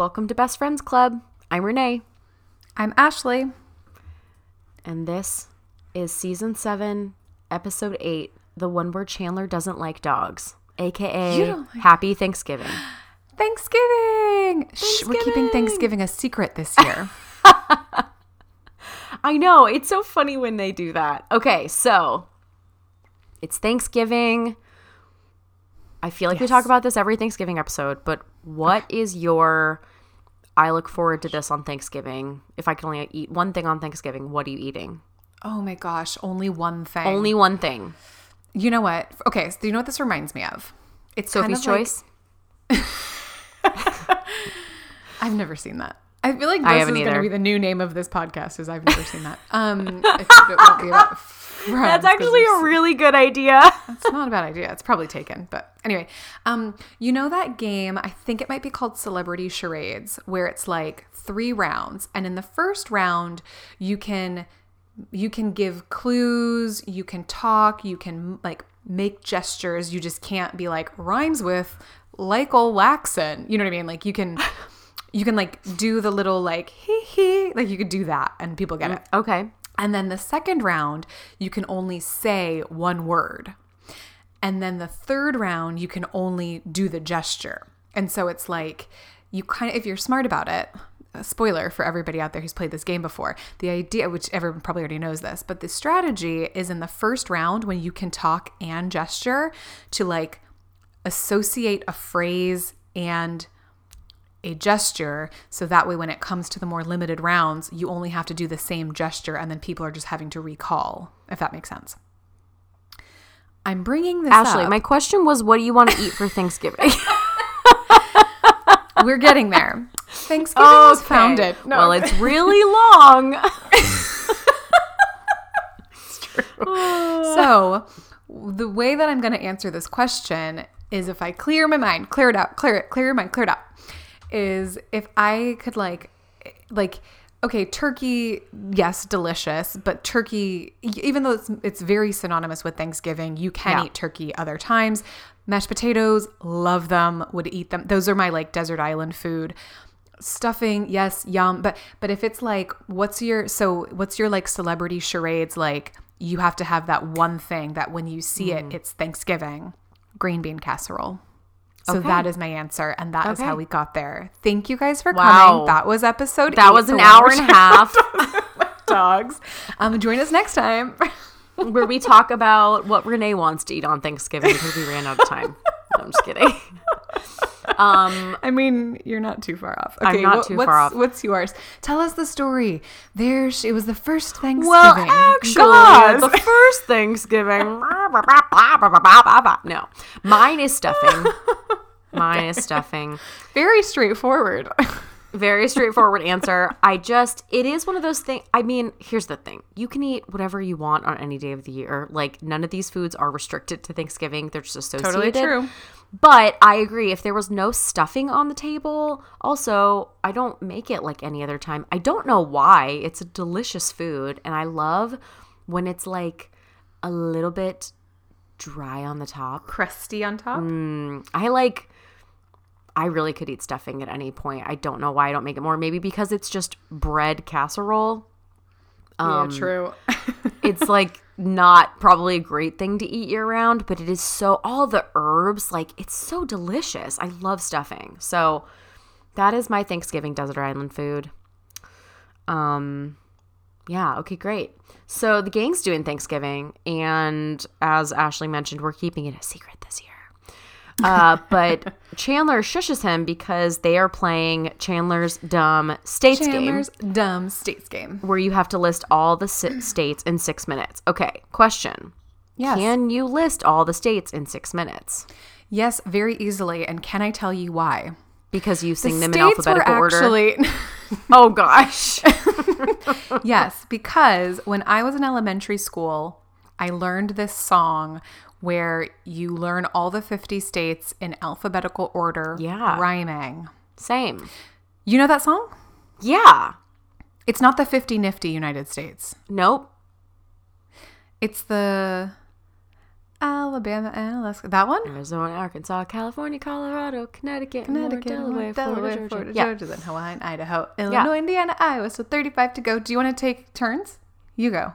Welcome to Best Friends Club. I'm Renee, I'm Ashley. and this is season seven, episode eight, the one where Chandler doesn't like dogs, aka like- Happy Thanksgiving. Thanksgiving. Shh, we're keeping Thanksgiving a secret this year. I know, it's so funny when they do that. Okay, so it's Thanksgiving. I feel like we talk about this every Thanksgiving episode, but what is your I look forward to this on Thanksgiving. If I can only eat one thing on Thanksgiving, what are you eating? oh my gosh, only one thing. Only one thing. You know what? Okay, so you know what this reminds me of? It's kind Sophie's of like- choice. I've never seen that. I feel like this is going to be the new name of this podcast. Is I've never seen that. Um, except it won't be about friends. That's actually a really good idea. It's not a bad idea. It's probably taken, but anyway, um, you know that game? I think it might be called Celebrity Charades, where it's like three rounds, and in the first round, you can you can give clues, you can talk, you can like make gestures. You just can't be like rhymes with Michael Waxon. You know what I mean? Like you can. You can like do the little like hee hee, like you could do that and people get mm, it. Okay. And then the second round, you can only say one word. And then the third round, you can only do the gesture. And so it's like, you kind of, if you're smart about it, a spoiler for everybody out there who's played this game before, the idea, which everyone probably already knows this, but the strategy is in the first round when you can talk and gesture to like associate a phrase and a gesture so that way when it comes to the more limited rounds you only have to do the same gesture and then people are just having to recall if that makes sense i'm bringing this Ashley, up. my question was what do you want to eat for Thanksgiving? we're getting there thanksgiving was founded no Well, it's really long. True. so the way that i'm going to answer this question is if i clear my mind clear it out clear it clear your mind clear it out is if i could like like okay turkey yes delicious but turkey even though it's it's very synonymous with thanksgiving you can Yeah. eat turkey other times. Mashed potatoes love them would eat them. Those are my like desert island food. Stuffing yes yum but but if it's like what's your so what's your like celebrity charades? Like you have to have that one thing that when you see Mm. it it's thanksgiving. Green bean casserole so Okay. that is my answer and that is Okay. how we got there thank you guys for Wow. coming that was episode That eight was an hour and a half dogs um join us next time where we talk about what Renee wants to eat on Thanksgiving because we ran out of time. I'm just kidding. Um, I mean, you're not too far off. I'm not too what's, far off. What's yours? Tell us the story. There, she, it was the first Thanksgiving. well, actually, God. the first Thanksgiving. no, mine is stuffing. Mine is stuffing. very straightforward. Very straightforward answer. I just, it is one of those things. I mean, here's the thing you can eat whatever you want on any day of the year. Like, none of these foods are restricted to Thanksgiving, they're just associated. Totally true. But I agree. If there was no stuffing on the table, also, I don't make it like any other time. I don't know why. It's a delicious food. And I love when it's like a little bit dry on the top. Crusty on top. Mm, I like I really could eat stuffing at any point. I don't know why I don't make it more. Maybe because it's just bread casserole. yeah, true. It's like not probably a great thing to eat year round, but it is so all the herbs, like it's so delicious. I love stuffing. So that is my Thanksgiving desert island food. Um yeah, okay, great. So the gang's doing Thanksgiving, and as Ashley mentioned, we're keeping it a secret this year. Uh, but Chandler shushes him because they are playing Chandler's dumb states Chandler's game, dumb states game. where you have to list all the si- states in six minutes. Okay, question: Yes. Can you list all the states in six minutes? yes, very easily. And can I tell you why? Because you sing The them in alphabetical order. actually Oh gosh. yes, because when I was in elementary school, I learned this song where you learn all the 50 states in alphabetical order, Yeah. rhyming. Same. You know that song? Yeah. It's not the 50 nifty United States. Nope. It's the Alabama, and Alaska. That one? Arizona, Arkansas, California, Colorado, Connecticut, Connecticut, Delaware, Delaware, Florida, Florida, Georgia. Georgia, then Hawaii, Idaho, Illinois, Indiana, Iowa. So 35 to go. Do you want to take turns? You go.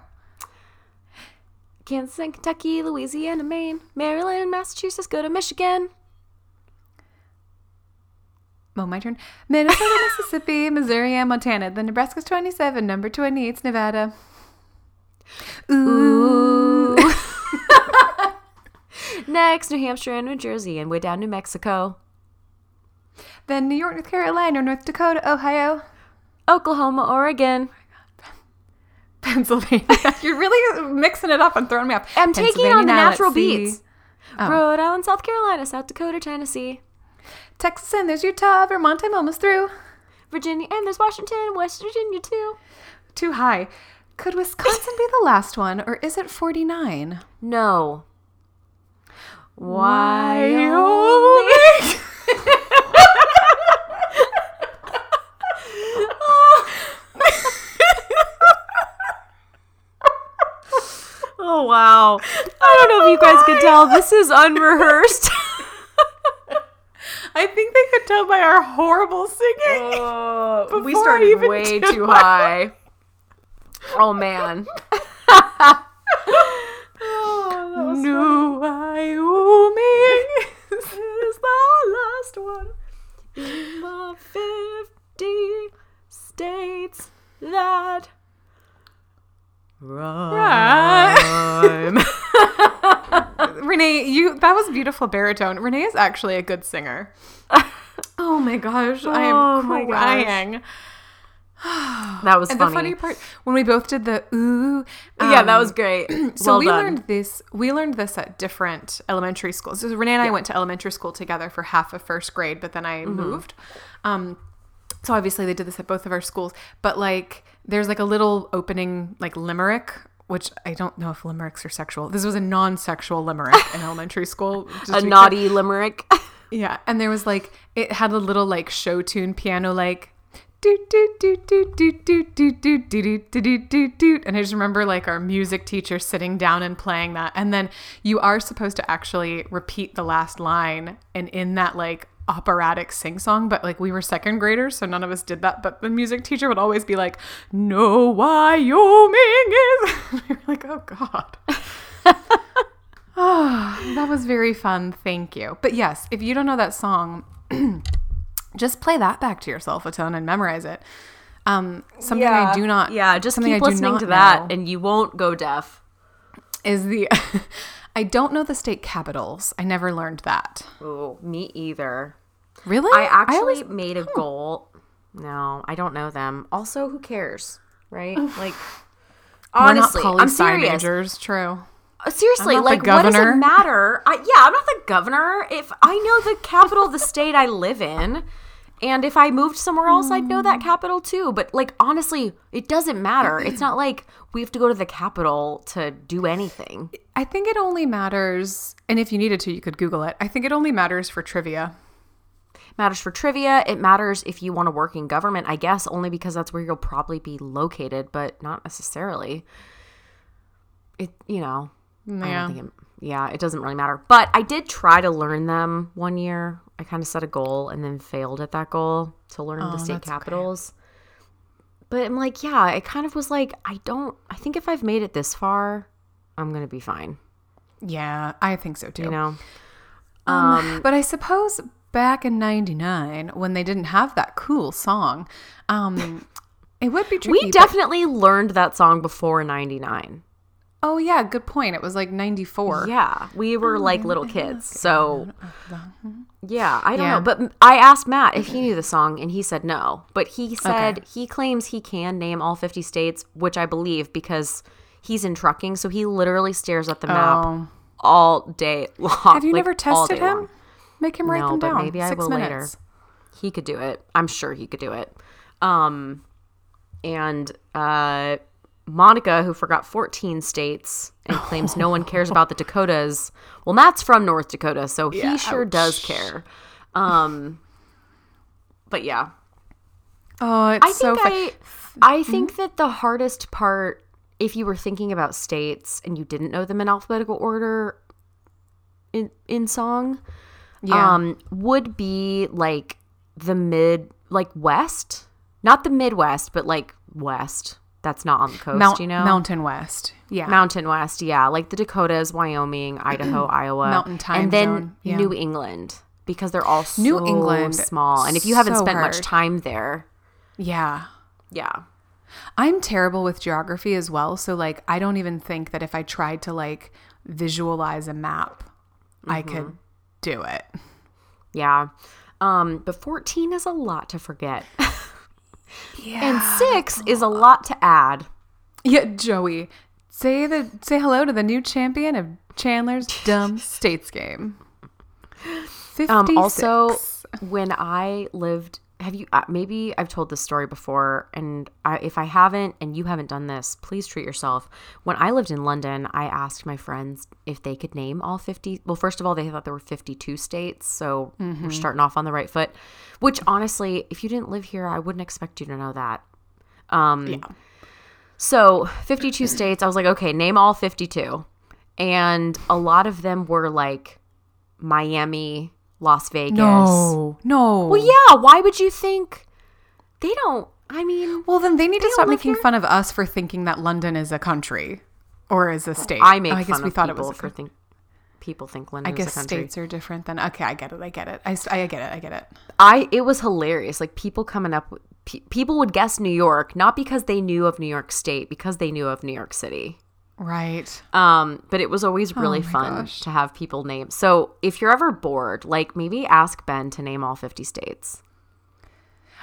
Kansas and Kentucky, Louisiana, Maine, Maryland, Massachusetts, go to Michigan. Oh, my turn. Minnesota, Mississippi, Missouri, and Montana. Then Nebraska's 27. Number 28's Nevada. Ooh. Next, New Hampshire and New Jersey, and way down New Mexico. Then New York, North Carolina, North Dakota, Ohio, Oklahoma, Oregon. Pennsylvania. You're really mixing it up and throwing me off. I'm taking on the natural beats. Oh. Rhode Island, South Carolina, South Dakota, Tennessee, Texas, and there's Utah, Vermont, I'm almost through. Virginia, and there's Washington, West Virginia too. Too high. Could Wisconsin be the last one, or is it 49? No. Wyoming. oh wow. I don't know if you guys could tell this is unrehearsed. I think they could tell by our horrible singing. Oh, we Before started way too mine. high. Oh man. Oh, New Wyoming is the last one in the 50 states that rhyme. Renee, you that was beautiful baritone. Renee is actually a good singer. oh my gosh, I am Oh crying. that was And funny. the funny part when we both did the ooh, yeah, that um, was great. So well we done. learned this. We learned this at different elementary schools. So Renee and I went to elementary school together for half of first grade, but then I Mm-hmm. moved. Um, so obviously they did this at both of our schools. But like, there's like a little opening, like limerick, which I don't know if limericks are sexual. This was a non sexual limerick in elementary school. a naughty clear. limerick. yeah. And there was like, it had a little like show tune piano, like, and I just remember like our music teacher sitting down and playing that. And then you are supposed to actually repeat the last line. And in that like operatic sing song, but like we were second graders, so none of us did that. But the music teacher would always be like, No, Wyoming is. we were like, Oh God. oh, that was very fun. Thank you. But yes, if you don't know that song, just play that back to yourself a ton and memorize it. Um, something I do not. Yeah, just something keep I do listening not to that know and you won't go deaf. is the. I don't know the state capitals. I never learned that. Oh, me either. Really? I actually always- made a goal. No, I don't know them. Also, who cares, right? Like, honestly, I'm serious. majors. True. Uh, Seriously, I'm not the like, what does it matter? I, yeah, I'm not the governor. If I know the capital of the state I live in, and if I moved somewhere else, I'd know that mm. capital too. But like, honestly, it doesn't matter. It's not like we have to go to the capital to do anything. I think it only matters, and if you needed to, you could Google it. I think it only matters for trivia. matters for trivia. It matters if you want to work in government, I guess, only because that's where you'll probably be located, but not necessarily. It, you know, I Yeah. don't think it, yeah, it doesn't really matter. But I did try to learn them one year. I kind of set a goal and then failed at that goal to learn the state Oh, that's okay. capitals. But I'm like, yeah, it kind of was like, I don't, I think if I've made it this far, I'm going to be fine, Yeah, I think so too. you know? Um, but I suppose back in '99, when they didn't have that cool song, um, it would be tricky. We but- definitely learned that song before 99. Oh yeah, good point. It was like '94. Yeah, we were like little kids. So, yeah, I don't Yeah. know. But I asked Matt if he knew the song, and he said no. But he said Okay. he claims he can name all 50 states, which I believe because he's in trucking. So he literally stares at the map Oh. all day long. Have you never tested him? Make him write No, them but down. maybe I Six will later. minutes. He could do it. I'm sure he could do it. Um, and uh, Monica, who forgot 14 states and claims no one cares about the Dakotas. Well, Matt's from North Dakota, so he Yeah, sure does care. Um, but yeah, Oh, it's I so think fun. I, I think that the hardest part, if you were thinking about states and you didn't know them in alphabetical order, in, in song Yeah. um would be like the mid like west not the midwest but like west that's not on the coast Mount, you know Mountain West. Yeah. mountain west yeah like the dakotas wyoming idaho iowa Mountain time and then zone, yeah. new england because they're all so New England, small and if you haven't spent much time there yeah. yeah I'm terrible with geography as well. So, like, I don't even think that if I tried to, like, visualize a map, I Mm-hmm. could do it. yeah um but 14 is a lot to forget Yeah. and 6 is a lot to add Yeah, Joey, say the say hello to the new champion of Chandler's Dumb States game. 56. Um, also, when I lived, have you? Uh, maybe I've told this story before, and I, if I haven't, and you haven't done this, please treat yourself. When I lived in London, I asked my friends if they could name all fifty. Well, first of all, they thought there were fifty-two states, so we're starting off on the right foot. Which, honestly, if you didn't live here, I wouldn't expect you to know that. Um, yeah. So, 52 states, I was like, okay, name all 52. And a lot of them were like Miami, Las Vegas. No, no. Well, yeah, why would you think they don't? I mean, Well, then they need to stop making here? fun of us for thinking that London is a country or is a state. I make Oh, I guess fun we of thought people it was a for think people think London. I guess is a country. states are different than. Okay, I get it. I get it. I, I get it. I get it. I it was hilarious. Like people coming up with pe- people would guess New York not because they knew of New York State, because they knew of New York City. Right. Um, but it was always really Oh fun gosh. to have people name. So if you're ever bored, like maybe ask Ben to name all 50 states.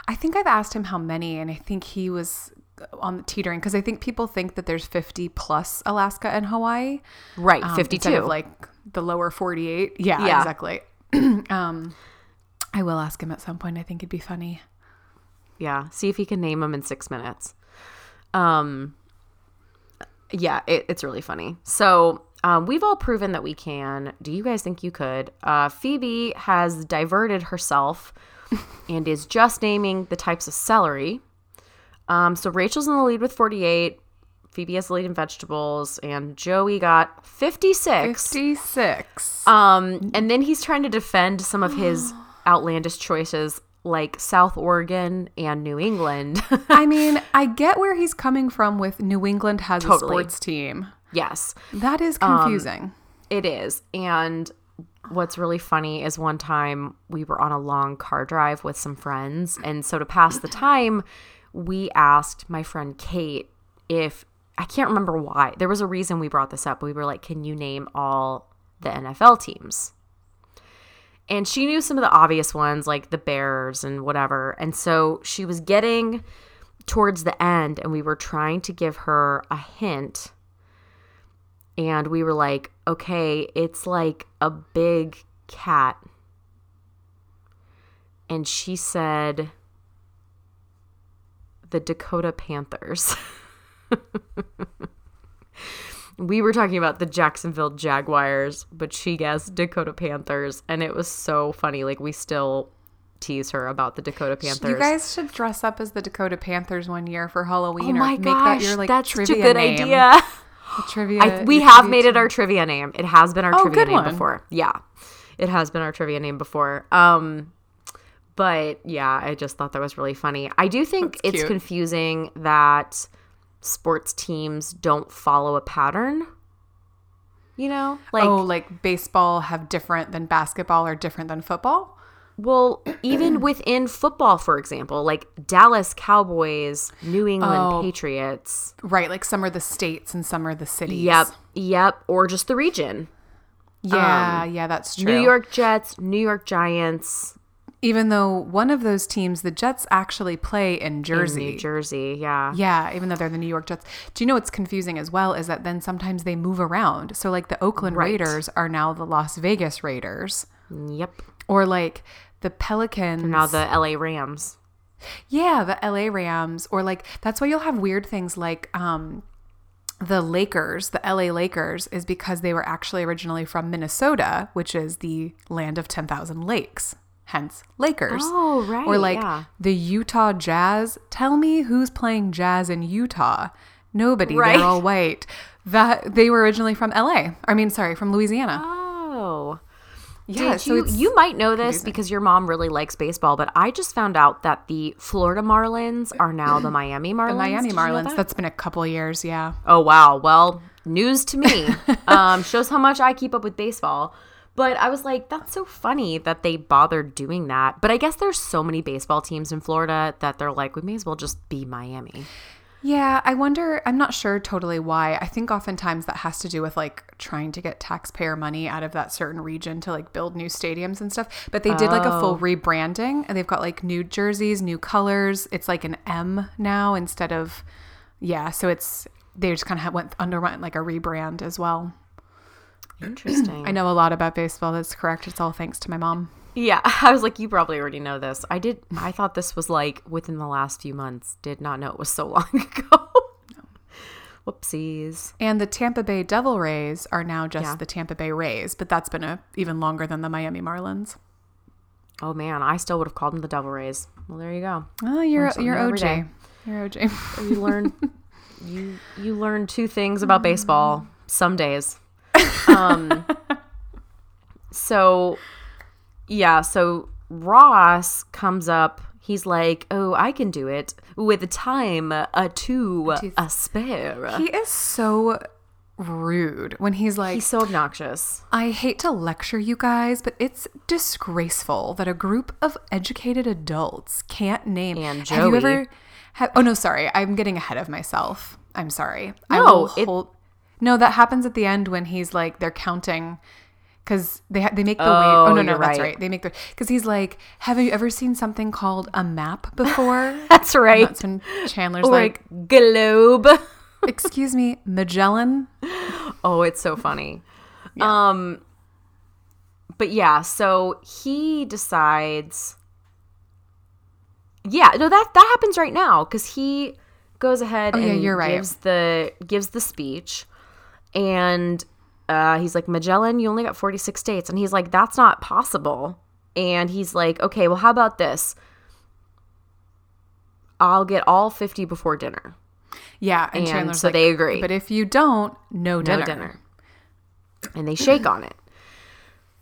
I think I've asked him how many, and I think he was on the teetering because I think people think that there's 50 plus Alaska and Hawaii. Right, um, 52. of like the lower 48. Yeah, Yeah. exactly. um, I will ask him at some point. I think it'd be funny. Yeah, see if he can name them in six minutes. Um, yeah, it, it's really funny. So um, we've all proven that we can. Do you guys think you could? Uh, Phoebe has diverted herself and is just naming the types of celery. Um, so Rachel's in the lead with 48. Phoebe has the lead in vegetables, and Joey got 56. 56. Um, and then he's trying to defend some of his outlandish choices, like South Oregon and New England. I mean, I get where he's coming from with New England has Totally. a sports team. yes, That is um, confusing. it is. And what's really funny is one time we were on a long car drive with some friends, and so to pass the time, we asked my friend Kate if I can't remember why. There was a reason we brought this up. We were like, "Can you name all the NFL teams?" And she knew some of the obvious ones like the bears and whatever. And so she was getting towards the end and we were trying to give her a hint. And we were like okay it's like a big cat. And she said the dakota panthers we were talking about the Jacksonville Jaguars, but she guessed Dakota Panthers, and it was so funny. Like we still tease her about the Dakota Panthers. You guys should dress up as the Dakota Panthers one year for Halloween oh or my make gosh, that your like that's such a good name. idea. Trivia. I, we have made it our trivia name. It has been our Oh, trivia name one. before. Yeah, it has been our trivia name before. Um, but yeah, I just thought that was really funny. I do think That's it's cute. confusing that sports teams don't follow a pattern. You know, like oh, like baseball have different than basketball or different than football? Well, even within football, for example, like Dallas Cowboys, New England Oh. Patriots. Right, like some are the states and some are the cities. Yep, yep, or just the region. Yeah, um, yeah, that's true. New York Jets, New York Giants, Even though one of those teams, the Jets actually play in Jersey. New Jersey. Yeah. Yeah, even though they're the New York Jets. Do you know what's confusing as well is that then sometimes they move around. So like the Oakland Right. Raiders are now the Las Vegas Raiders, Yep. or like the Pelicans. Now the LA Rams. Yeah, the LA Rams or like that's why you'll have weird things like um the Lakers, the LA Lakers is because they were actually originally from Minnesota, which is the land of 10,000 lakes. Hence Lakers. Oh, right. Or like yeah. the Utah Jazz. Tell me who's playing jazz in Utah? Nobody. Right. They're all white. That they were originally from LA. I mean, sorry, from Louisiana. Oh. Yeah, Did so you you might know this confusing. because your mom really likes baseball, but I just found out that the Florida Marlins are now the Miami Marlins. the Miami Did you know Marlins. that? That's been a couple years, yeah. Oh wow. Well, news to me. um, shows how much I keep up with baseball. But I was like, that's so funny that they bothered doing that. But I guess there's so many baseball teams in Florida that they're like, we may as well just be Miami. Yeah, I wonder. I'm not sure totally why. I think oftentimes that has to do with like trying to get taxpayer money out of that certain region to like build new stadiums and stuff. But they did like a full oh. rebranding and they've got like new jerseys, new colors. It's like an M now instead of, yeah. So it's, they just kind of went underwent like a rebrand as well. Interesting. I know a lot about baseball. That's correct. It's all thanks to my mom. Yeah, I was like, you probably already know this. I did. I thought this was like within the last few months. Did not know it was so long ago. Whoopsies. And the Tampa Bay Devil Rays are now just Yeah. the Tampa Bay Rays, but that's been a even longer than the Miami Marlins. Oh man, I still would have called them the Devil Rays. Well, there you go. Oh, you're you're OJ. You're OJ. You learn. you you learn two things about baseball mm. some days. Um. so, yeah. So Ross comes up. He's like, "Oh, I can do it with time a two a spare." he is so rude when he's like, He's so obnoxious. I hate to lecture you guys, but it's disgraceful that a group of educated adults can't name. And Have you ever? Have, oh no, sorry, I'm getting ahead of myself. I'm sorry. I No, will it- hold. No, that happens at the end when he's like they're counting. Because they ha- they make the Oh, wave. Oh no no that's right. right. They make the because he's like, have you ever seen something called a map before? That's right. That's when Chandler's Or like, globe. excuse me, Magellan. Oh, it's so funny. Um but yeah, so he decides Yeah, no that that happens right now cuz he goes ahead Oh, yeah, and you're right. gives the gives the speech and uh he's like Magellan, you only got 46 states and he's like that's not possible. And he's like, "Okay, well how about this? I'll get all 50 before dinner." Yeah, and, And so like, they agree. But if you don't, no dinner. no dinner. And they shake on it.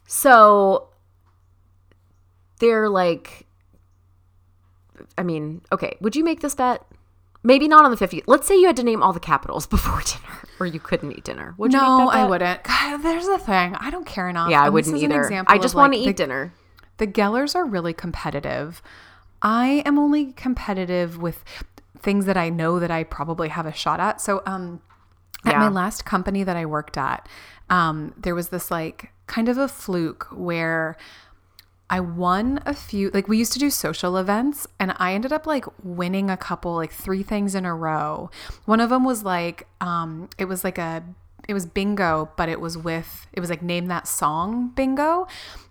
So they're like, I mean, okay, would you make this bet? Maybe not on the 50. Let's say you had to name all the capitals before dinner, or you couldn't eat dinner. Would you No, I wouldn't. God, there's the thing. I don't care enough. Yeah, I And wouldn't either. I just want to like, eat the, dinner. The Gellers are really competitive. I am only competitive with things that I know that I probably have a shot at. So, um, at my last company that I worked at, um, there was this like kind of a fluke where I won a few, like we used to do social events and I ended up like winning a couple, like three things in a row. One of them was like, um, it was like a, it was bingo, but it was with, it was like name that song bingo.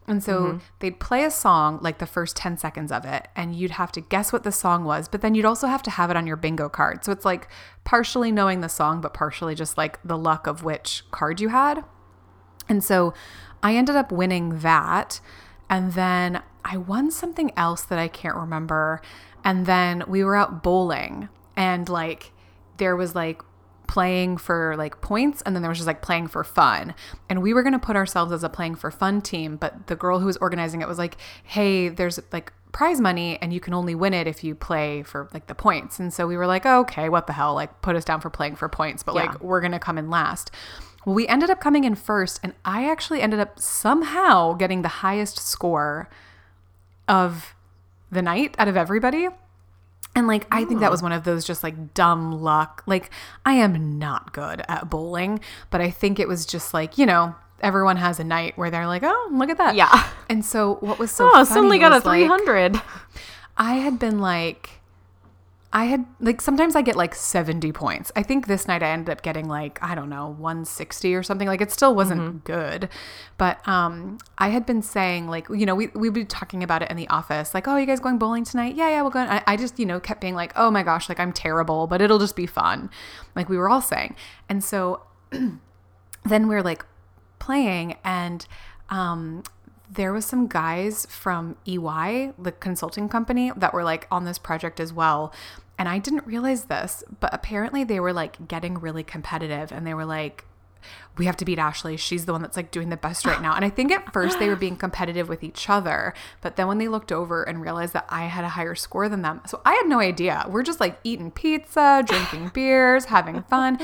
And so they'd play a song, like the first 10 seconds of it, and you'd have to guess what the song was, but then you'd also have to have it on your bingo card. So it's like partially knowing the song, but partially just like the luck of which card you had. And so I ended up winning that. And then I won something else that I can't remember. And then we were out bowling and like there was like playing for like points and then there was just like playing for fun. And we were going to put ourselves as a playing for fun team, but the girl who was organizing it was like, "Hey, there's like prize money and you can only win it if you play for like the points." And so we were like, oh, "Okay, what the hell? Like put us down for playing for points, but Yeah. like we're going to come in last." Well, we ended up coming in first, and I actually ended up somehow getting the highest score of the night out of everybody. And like, I think that was oh. one of those just like dumb luck. Like, I am not good at bowling, but I think it was just like, you know, everyone has a night where they're like, oh, look at that. Yeah. And so what was so Oh, funny suddenly got a was, like, 300. I had been like, I had like sometimes I get like 70 points. I think this night I ended up getting like, I don't know, 160 or something. Like it still wasn't good. But um I had been saying like, you know, we we'd be talking about it in the office, like, oh, you guys going bowling tonight? Yeah, yeah, we'll go. I, I just, you know, kept being like, oh my gosh, like I'm terrible, but it'll just be fun. Like we were all saying. And so then we are like playing and um there was some guys from EY, the consulting company, that were like on this project as well. And I didn't realize this, but apparently they were like getting really competitive and they were like we have to beat Ashley. She's the one that's like doing the best right now. And I think at first they were being competitive with each other, but then when they looked over and realized that I had a higher score than them, so I had no idea. We're just like eating pizza, drinking beers, having fun.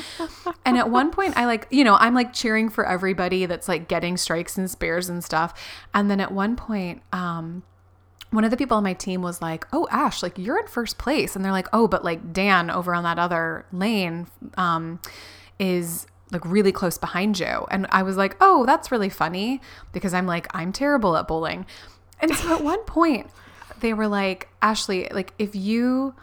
And at one point, I like, you know, I'm like cheering for everybody that's like getting strikes and spares and stuff. And then at one point, um, one of the people on my team was like, "Oh, Ash, like you're in first place," and they're like, "Oh, but like Dan over on that other lane um, is like really close behind you," and I was like, "Oh, that's really funny," because I'm like I'm terrible at bowling, and so at one point they were like, "Ashley, like if you."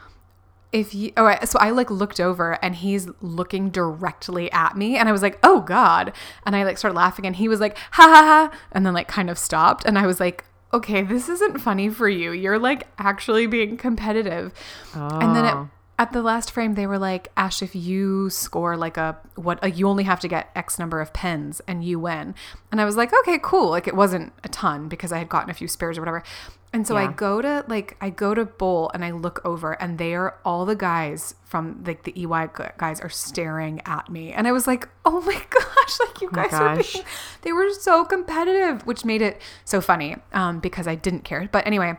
If you, oh, so I like looked over and he's looking directly at me, and I was like, "Oh God!" And I like started laughing, and he was like, "Ha ha ha!" and then like kind of stopped, and I was like, okay, this isn't funny for you. You're like actually being competitive. Oh. And then at, oh. At, the last frame, they were like, Ash, if you score like a, what, like you only have to get X number of pins and you win. And I was like, okay, cool. Like it wasn't a ton because I had gotten a few spares or whatever. And so yeah. I go to like I go to bowl and I look over and they are all the guys from like the EY guys are staring at me and I was like, "Oh my gosh, like you oh guys are being they were so competitive," which made it so funny um because I didn't care. But anyway,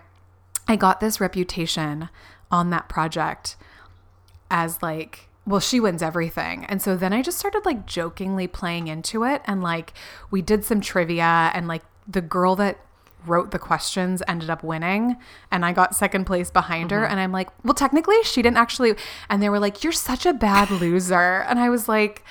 I got this reputation on that project as like well, she wins everything. And so then I just started like jokingly playing into it. And like we did some trivia, and like the girl that wrote the questions ended up winning and I got second place behind mm-hmm. her and I'm like, "Well, technically she didn't actually." And they were like, "You're such a bad loser." and I was like,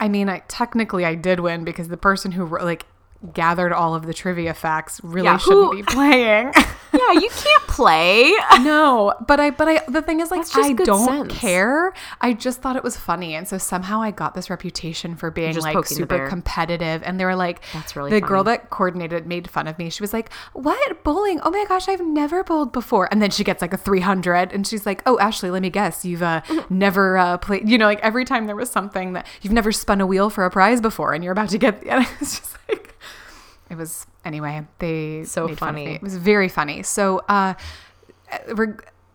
I mean, I technically I did win because the person who wrote like gathered all of the trivia facts really yeah, shouldn't be playing. yeah, you can't play. no, but I but I the thing is like I don't sense. care. I just thought it was funny and so somehow I got this reputation for being like super competitive and they were like That's really The funny. girl that coordinated made fun of me. She was like, "What? Bowling? Oh my gosh, I've never bowled before." And then she gets like a 300 and she's like, "Oh, Ashley, let me guess. You've uh, never uh, played, you know, like every time there was something that you've never spun a wheel for a prize before and you're about to get and I was just like it was anyway. They so funny. It was very funny. So, uh,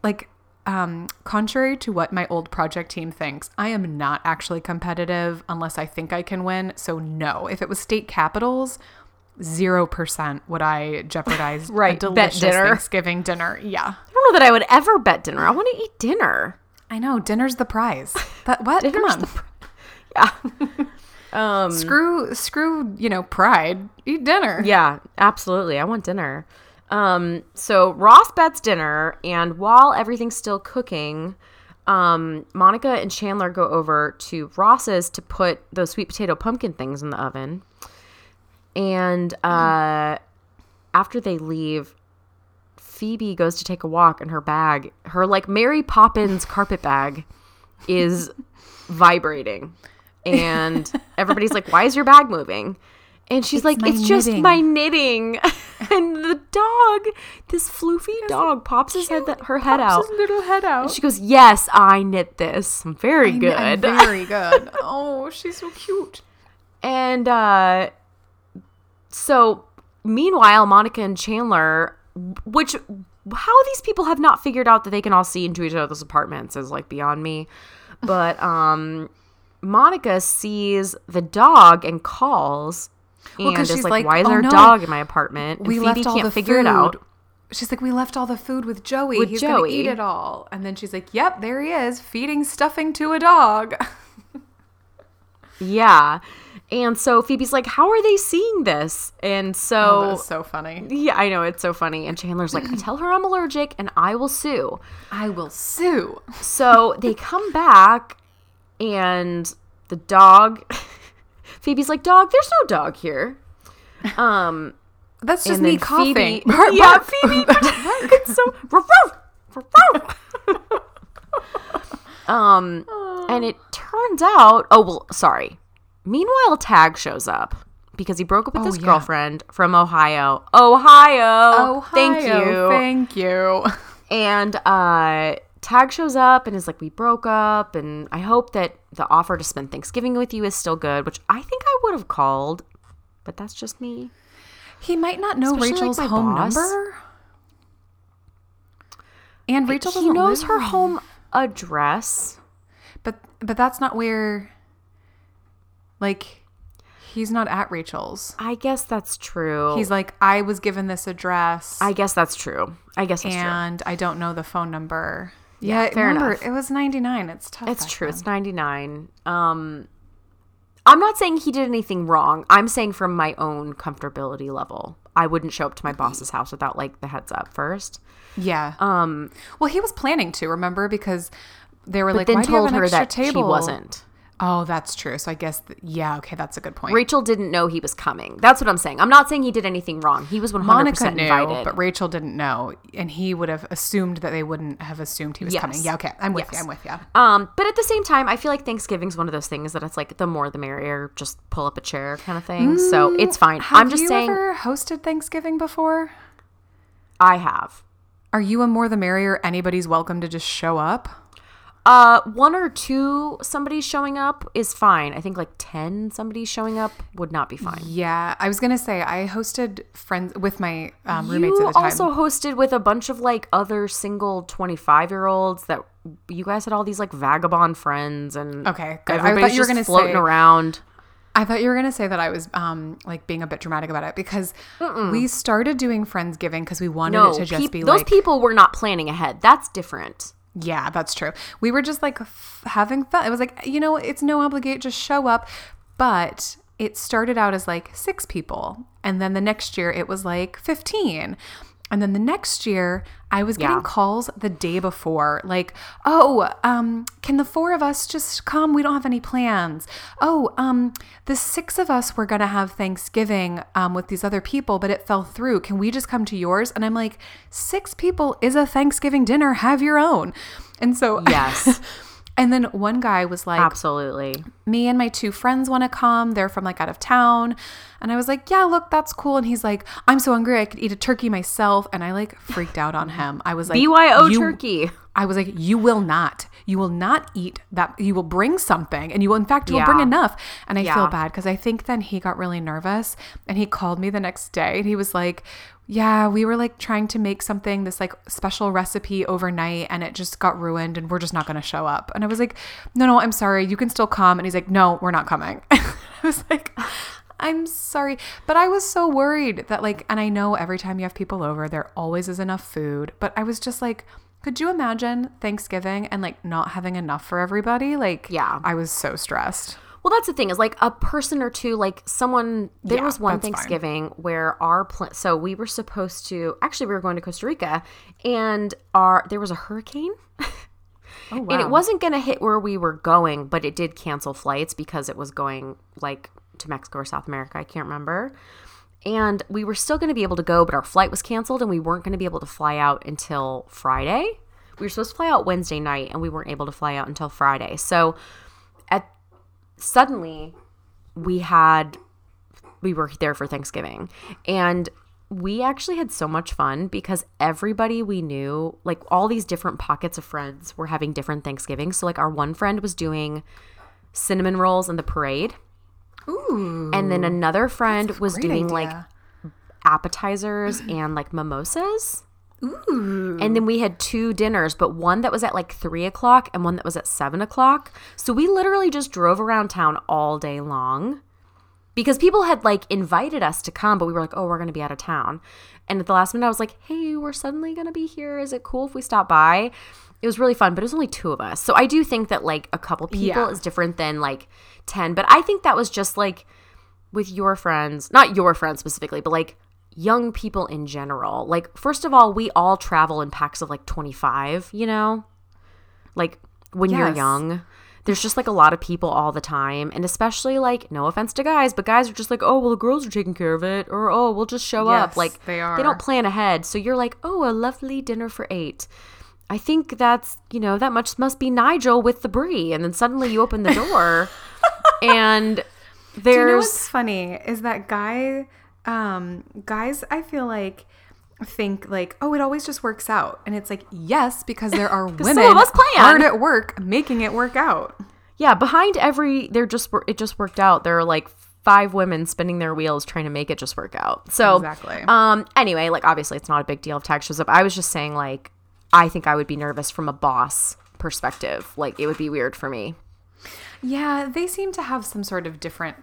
like, um, contrary to what my old project team thinks, I am not actually competitive unless I think I can win. So, no. If it was state capitals, zero percent would I jeopardize right, a delicious dinner. Thanksgiving dinner. Yeah. I don't know that I would ever bet dinner. I want to eat dinner. I know dinner's the prize. But what? Dinner's Come on. The yeah. Um, screw, screw, you know, pride. Eat dinner. Yeah, absolutely. I want dinner. Um, so Ross bets dinner, and while everything's still cooking, um, Monica and Chandler go over to Ross's to put those sweet potato pumpkin things in the oven. And uh, after they leave, Phoebe goes to take a walk, and her bag, her like Mary Poppins carpet bag, is vibrating and everybody's like, "Why is your bag moving?" And she's it's like, "It's knitting. just my knitting." and the dog, this floofy dog, pops his head, her head out, his little head out. And she goes, "Yes, I knit this. I'm very I good. I'm very good. oh, she's so cute." And uh, so, meanwhile, Monica and Chandler, which how these people have not figured out that they can all see into each other's apartments is like beyond me. But um Monica sees the dog and calls and is like, like, "Why is oh, there a no. dog in my apartment?" And we Phoebe left all can't the figure food. it out. She's like, "We left all the food with Joey. With He's Joey. gonna eat it all." And then she's like, "Yep, there he is, feeding stuffing to a dog." yeah. And so Phoebe's like, "How are they seeing this?" And so oh, so funny. Yeah, I know it's so funny. And Chandler's like, "I tell her I'm allergic, and I will sue. I will sue." So they come back, and the dog Phoebe's like, "Dog, there's no dog here." Um that's just me coughing. Phoebe, yeah, Phoebe. it's so Um and it turns out, oh well, sorry. Meanwhile, Tag shows up because he broke up with oh, his yeah. girlfriend from Ohio. Ohio. Ohio. Thank you. Thank you. And uh Tag shows up and is like, We broke up, and I hope that the offer to spend Thanksgiving with you is still good, which I think I would have called, but that's just me. He might not know Especially Rachel's like home boss. number. And Rachel he knows her home address. But but that's not where like He's not at Rachel's. I guess that's true. He's like, I was given this address I guess that's true. I guess that's true. and I don't know the phone number. Yeah, fair remember, enough. it was 99. It's tough. It's true. then. It's 99. Um I'm not saying he did anything wrong. I'm saying from my own comfortability level. I wouldn't show up to my boss's house without like the heads up first. Yeah. Um well, he was planning to, remember? Because they were like, then why do you have told an her extra that table? she wasn't. Oh, that's true. So I guess, th- yeah, okay, that's a good point. Rachel didn't know he was coming. That's what I'm saying. I'm not saying he did anything wrong. He was 100% Monica knew, invited. but Rachel didn't know, and he would have assumed that they wouldn't have assumed he was Yes. coming. Yeah, okay, I'm with you. I'm with you. Um, but at the same time, I feel like Thanksgiving's one of those things that it's like the more the merrier, just pull up a chair kind of thing. so it's fine. Have I'm just you saying ever hosted Thanksgiving before? I have. Are you a more the merrier? Anybody's welcome to just show up. Uh, one or two somebody showing up is fine. I think like ten somebody showing up would not be fine. Yeah, I was gonna say I hosted friends with my um, roommates you at the time. also hosted with a bunch of like other single 25 year olds that you guys had all these like vagabond friends and Okay, good. I thought you were just gonna floating say- around. I thought you were gonna say that I was um like being a bit dramatic about it because we started doing friendsgiving because we wanted No, it to just peop- be those like people were not planning ahead. That's different. Yeah, that's true. We were just like f- having fun. It was like, you know, it's no obligate, just show up. But it started out as like six people. And then the next year it was like 15. And then the next year, I was getting Yeah. calls the day before, like, "Oh, um, can the four of us just come? We don't have any plans. Oh, um, the six of us were gonna have Thanksgiving um, with these other people, but it fell through. Can we just come to yours?" And I'm like, six people is a Thanksgiving dinner. Have your own." And so, Yes. and then one guy was like, Absolutely. me and my two friends want to come. They're from like out of town. And I was like, yeah, look, that's cool. And he's like, I'm so hungry. I could eat a turkey myself. And I like freaked out on him. I was like, BYO "You- turkey. I was like, you will not. You will not eat that. You will bring something. And you will, in fact, you will bring enough. And I Yeah. feel bad because I think then he got really nervous and he called me the next day and he was like, yeah, we were like trying to make something, this like special recipe overnight and it just got ruined and we're just not going to show up. And I was like, no, no, I'm sorry. You can still come. And he's like, no, we're not coming. I was like, I'm sorry. But I was so worried that, like, and I know every time you have people over, there always is enough food. But I was just like, could you imagine Thanksgiving and like not having enough for everybody? Like, Yeah. I was so stressed. Well, that's the thing is like a person or two, like someone. There Yeah, was one that's fine. Thanksgiving where our plan. So we were supposed to actually we were going to Costa Rica, and our there was a hurricane, Oh, wow. and it wasn't going to hit where we were going, but it did cancel flights because it was going like to Mexico or South America. I can't remember. And we were still going to be able to go, but our flight was canceled, and we weren't going to be able to fly out until Friday. We were supposed to fly out Wednesday night, and we weren't able to fly out until Friday. So suddenly we had we were there for Thanksgiving. And we actually had so much fun because everybody we knew like all these different pockets of friends were having different Thanksgivings. So like our one friend was doing cinnamon rolls in the parade. Ooh. and then another friend was doing like appetizers and like mimosas Ooh. and then we had two dinners, but one that was at like three o'clock and one that was at seven o'clock. So we literally just drove around town all day long because people had like invited us to come, but we were like, oh, we're going to be out of town. And at the last minute, I was like, hey, we're suddenly going to be here. Is it cool if we stop by? It was really fun, but it was only two of us. So I do think that like a couple people Yeah. is different than like 10. But I think that was just like with your friends, not your friends specifically, but like young people in general. Like, first of all, we all travel in packs of like 25, you know? Like, when you're young, there's just like a lot of people all the time. And especially like, no offense to guys, but guys are just like, oh, well, the girls are taking care of it. Or, oh, we'll just show up. Like, they are. They don't plan ahead. So you're like, oh, a lovely dinner for eight. I think that's, you know, that much must be Nigel with the brie. And then suddenly you open the door and there's. Do you know what's funny is that guy um guys I feel like think like oh it always just works out and it's like yes because there are women some of us plan. hard at work making it work out Yeah, behind every they're just it just worked out. There are like five women spinning their wheels trying to make it just work out. So Exactly. Um. Anyway, like obviously it's not a big deal if tag shows up. I was just saying like I think I would be nervous from a boss perspective. Like it would be weird for me. yeah they seem to have some sort of different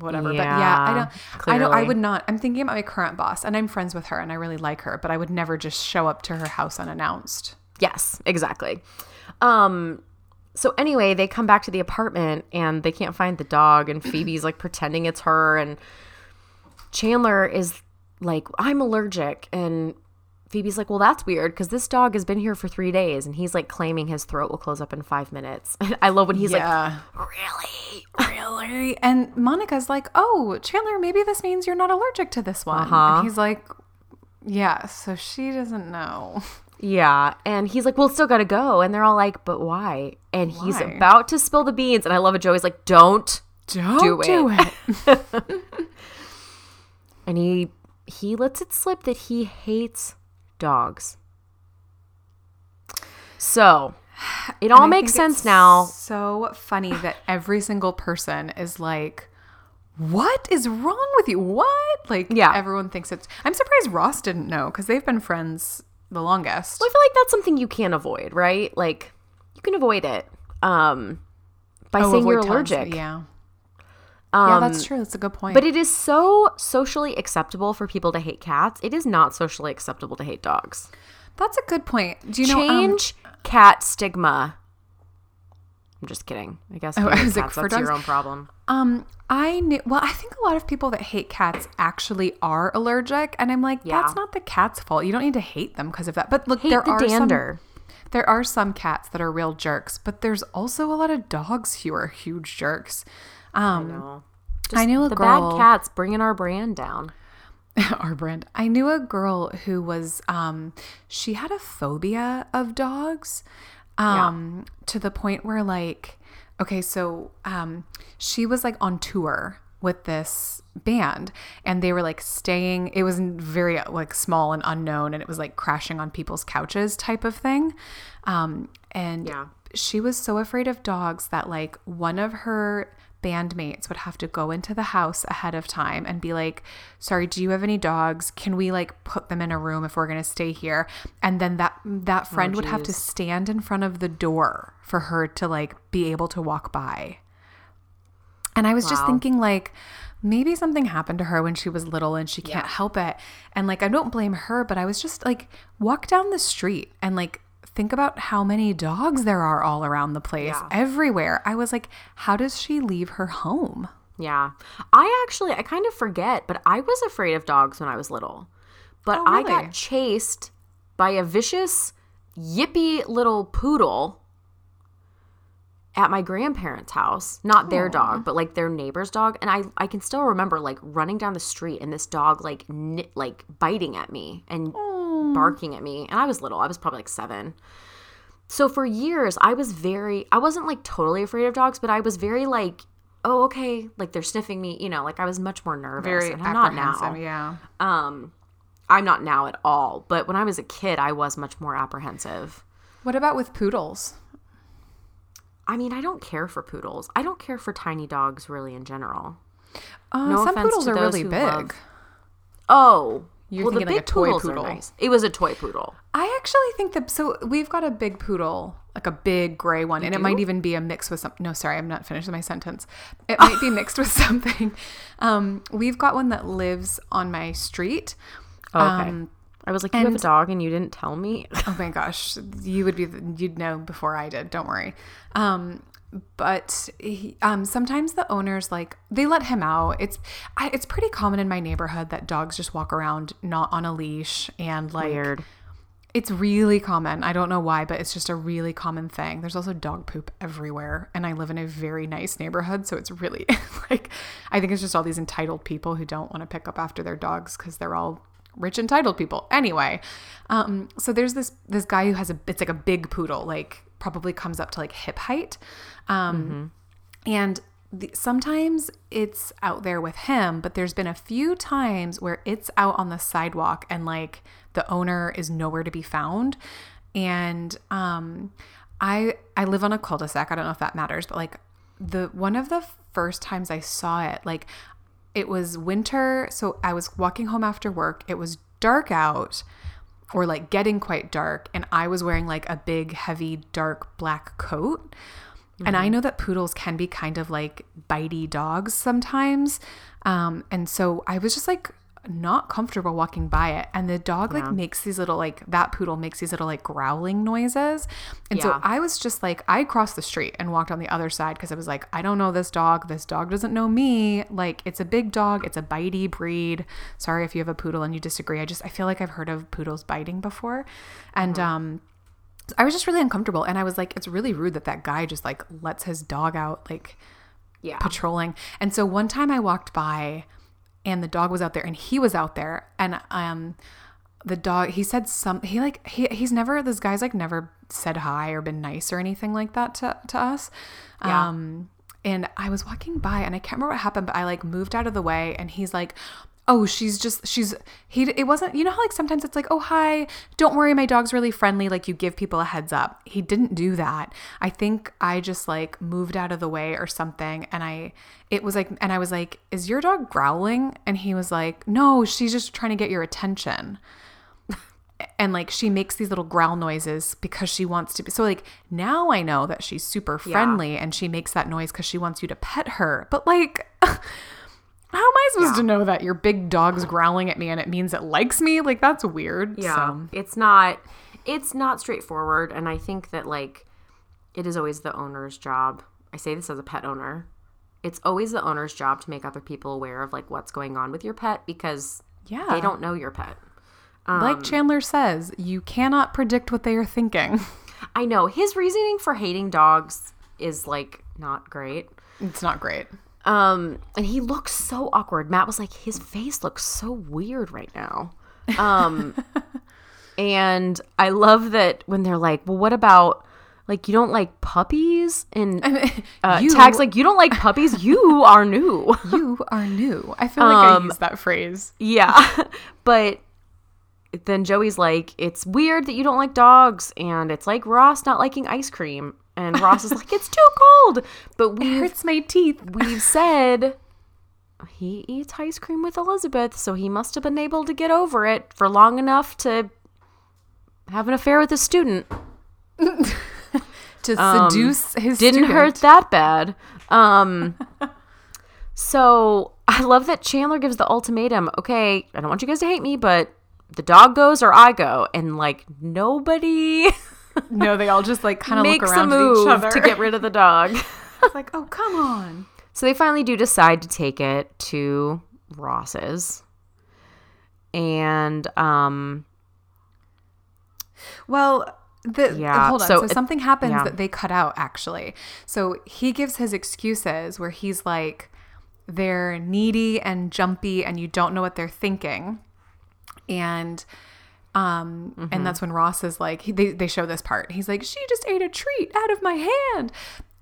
whatever. But yeah, I don't. I don't. I would not. I'm thinking about my current boss, and I'm friends with her, and I really like her, but I would never just show up to her house unannounced. Yes, exactly. Um so anyway, they come back to the apartment and they can't find the dog and Phoebe's like pretending it's her and Chandler is like I'm allergic and Phoebe's like, "Well, that's weird because this dog has been here for 3 days." And he's like claiming his throat will close up in 5 minutes. I love when he's yeah. like, "Really?" really? And Monica's like, "Oh, Chandler, maybe this means you're not allergic to this one." Uh-huh. And he's like, "Yeah." So she doesn't know. Yeah, and he's like, "Well, still got to go." And they're all like, "But why?" And he's about to spill the beans and I love it Joey's like, "Don't Don't Do do it. it. and he he lets it slip that he hates dogs. So it all makes sense it's now. So funny that every single person is like, "What is wrong with you? What?" Like, Yeah. everyone thinks it's. I'm surprised Ross didn't know because they've been friends the longest. I feel like that's something you can't avoid, right? Like you can avoid it um, by Oh, saying you're allergic. Yeah. Um, yeah, that's true. That's a good point. But it is so socially acceptable for people to hate cats. It is not socially acceptable to hate dogs. that's a good point. Do you know? um, Change cat stigma. I'm just kidding. I guess Oh, I was like, cats, for that's your own problem. Um, I knew. Well, I think a lot of people that hate cats actually are allergic, and I'm like, Yeah. that's not the cat's fault. You don't need to hate them because of that. But look, Hate there the are dander. some. There are some cats that are real jerks, but there's also a lot of dogs who are huge jerks. Um, No. I knew a the girl. bad cats bringing our brand down. our brand. I knew a girl who was um she had a phobia of dogs um to the point where like okay, so um she was like on tour with this band and they were like staying it was very like small and unknown and it was like crashing on people's couches type of thing. Um and Yeah. she was so afraid of dogs that like one of her bandmates would have to go into the house ahead of time and be like sorry do you have any dogs? Can we like put them in a room if we're going to stay here? And then that that oh, friend would have to stand in front of the door for her to like be able to walk by. And i was just thinking like maybe something happened to her when she was little and she can't help it. And like i don't blame her but i was just like walk down the street and like think about how many dogs there are all around the place Yeah. everywhere i was like how does she leave her home Yeah. I actually, I kind of forget, but I was afraid of dogs when I was little. But Oh, I got chased by a vicious, yippy little poodle at my grandparents' house. Not their dog, but like their neighbor's dog. And I, I can still remember like running down the street and this dog like ni- like biting at me and barking at me. And I was little. I was probably like seven. So for years, I was very, I wasn't like totally afraid of dogs, but I was very like, oh, okay, like they're sniffing me, you know, like I was much more nervous. very and I'm not now. yeah Um, I'm not now at all, but when I was a kid, I was much more apprehensive. what about with poodles I mean, I don't care for poodles. I don't care for tiny dogs really in general. uh, No some poodles are really big love- Oh, You're well, the thinking like big a toy poodle. nice. It was a toy poodle. I actually think that so we've got a big poodle, like a big gray one, and it might even be a mix with some. No, sorry, I'm not finished my sentence. It might be mixed with something. Um, we've got one that lives on my street. Oh, okay. Um, I was like, you have a dog and you didn't tell me. oh my gosh, you would be you'd know before I did. Don't worry. Um, but he, um, sometimes the owners like they let him out. It's I, it's pretty common in my neighborhood that dogs just walk around not on a leash and like Weird. It's really common. I don't know why, but it's just a really common thing. There's also dog poop everywhere, and I live in a very nice neighborhood, so it's really like I think it's just all these entitled people who don't want to pick up after their dogs because they're all rich entitled people. Anyway, um, so there's this this guy who has a it's like a big poodle, like probably comes up to like hip height, um, and the, sometimes it's out there with him, but there's been a few times where it's out on the sidewalk and like the owner is nowhere to be found. And um I I live on a cul-de-sac. I don't know if that matters, but like the one of the first times I saw it, like it was winter, so I was walking home after work. It was dark out or like getting quite dark and I was wearing like a big heavy dark black coat And I know that poodles can be kind of like bitey dogs sometimes. Um, and so I was just like not comfortable walking by it. And the dog like makes these little like that poodle makes these little like growling noises. And so I was just like I crossed the street and walked on the other side because I was like, I don't know this dog. This dog doesn't know me. Like it's a big dog. It's a bitey breed. Sorry if you have a poodle and you disagree. I just I feel like I've heard of poodles biting before. And um I was just really uncomfortable and I was like, it's really rude that that guy just like lets his dog out like Yeah. patrolling. And so one time I walked by and the dog was out there and he was out there and um the dog he said some he like he, he's never this guy's like never said hi or been nice or anything like that to, to us Yeah. um and i was walking by and i can't remember what happened but i like moved out of the way and he's like oh she's just she's he it wasn't you know how like sometimes it's like oh hi don't worry my dog's really friendly like you give people a heads up. He didn't do that. I think i just like moved out of the way or something and i it was like and i was like is your dog growling? And he was like no she's just trying to get your attention. And like she makes these little growl noises because she wants to be so like now i know that she's super friendly and she makes that noise because she wants you to pet her but like how am i supposed to know that your big dog's growling at me and it means it likes me like that's weird Yeah. so It's not it's not straightforward and I think that like it is always the owner's job. I say this as a pet owner. It's always the owner's job to make other people aware of like what's going on with your pet because yeah they don't know your pet. like um, chandler says you cannot predict what they are thinking I know his reasoning for hating dogs is like not great. it's not great Um, and he looks so awkward. Matt was like, his face looks so weird right now. Um, and I love that when they're like, well, what about like you don't like puppies? And uh, You- tags like you don't like puppies. You are new. you are new i feel like i Um, use that phrase yeah, but then Joey's like, it's weird that you don't like dogs, and it's like Ross not liking ice cream. And Ross is like, it's too cold. But we hurts my teeth we've said he eats ice cream with Elizabeth, so he must have been able to get over it for long enough to have an affair with a student. to seduce his Um, Didn't student. hurt that bad. Um so I love that Chandler gives the ultimatum. Okay, I don't want you guys to hate me, but the dog goes or I go. And like nobody No, they all just like kind of look around at each other to get rid of the dog. It's like, oh, come on. So they finally do decide to take it to Ross's. And um Well, the Yeah, hold on. so So, it- something happens yeah. that they cut out actually. So he gives his excuses where he's like, they're needy and jumpy, and you don't know what they're thinking, and um, Mm-hmm. and that's when Ross is like, he, they they show this part. He's like, she just ate a treat out of my hand.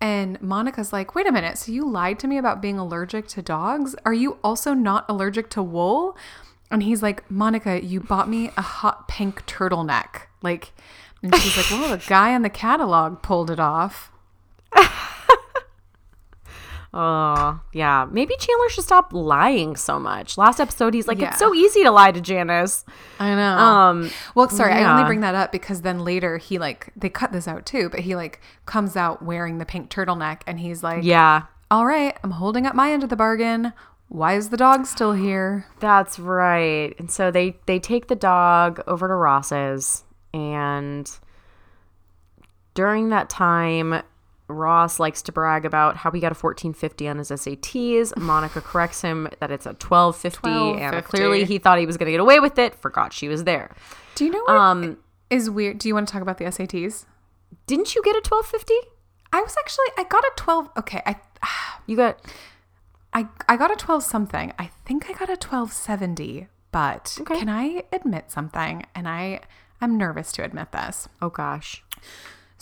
And Monica's like, wait a minute. So you lied to me about being allergic to dogs? Are you also not allergic to wool? And he's like, Monica, you bought me a hot pink turtleneck. Like, and she's like, well, the guy in the catalog pulled it off. Oh, yeah. Maybe Chandler should stop lying so much. Last episode, he's like, Yeah. it's so easy to lie to Janice. I know. Um, well, sorry, I only bring that up because then later he like they cut this out too, but he like comes out wearing the pink turtleneck and he's like, yeah, "All right, I'm holding up my end of the bargain. Why is the dog still here?" that's right. And so they they take the dog over to Ross's, and during that time, Ross likes to brag about how he got a 1450 on his SATs. Monica corrects him that it's a 1250, and clearly he thought he was going to get away with it. Forgot she was there. Do you know what Um, is weird? Do you want to talk about the SATs? didn't you get a 1250? I was actually I got a 12. Okay, I You got I I got a 12 something. I think I got a 1270, but Okay. can I admit something? And I I'm nervous to admit this. oh gosh.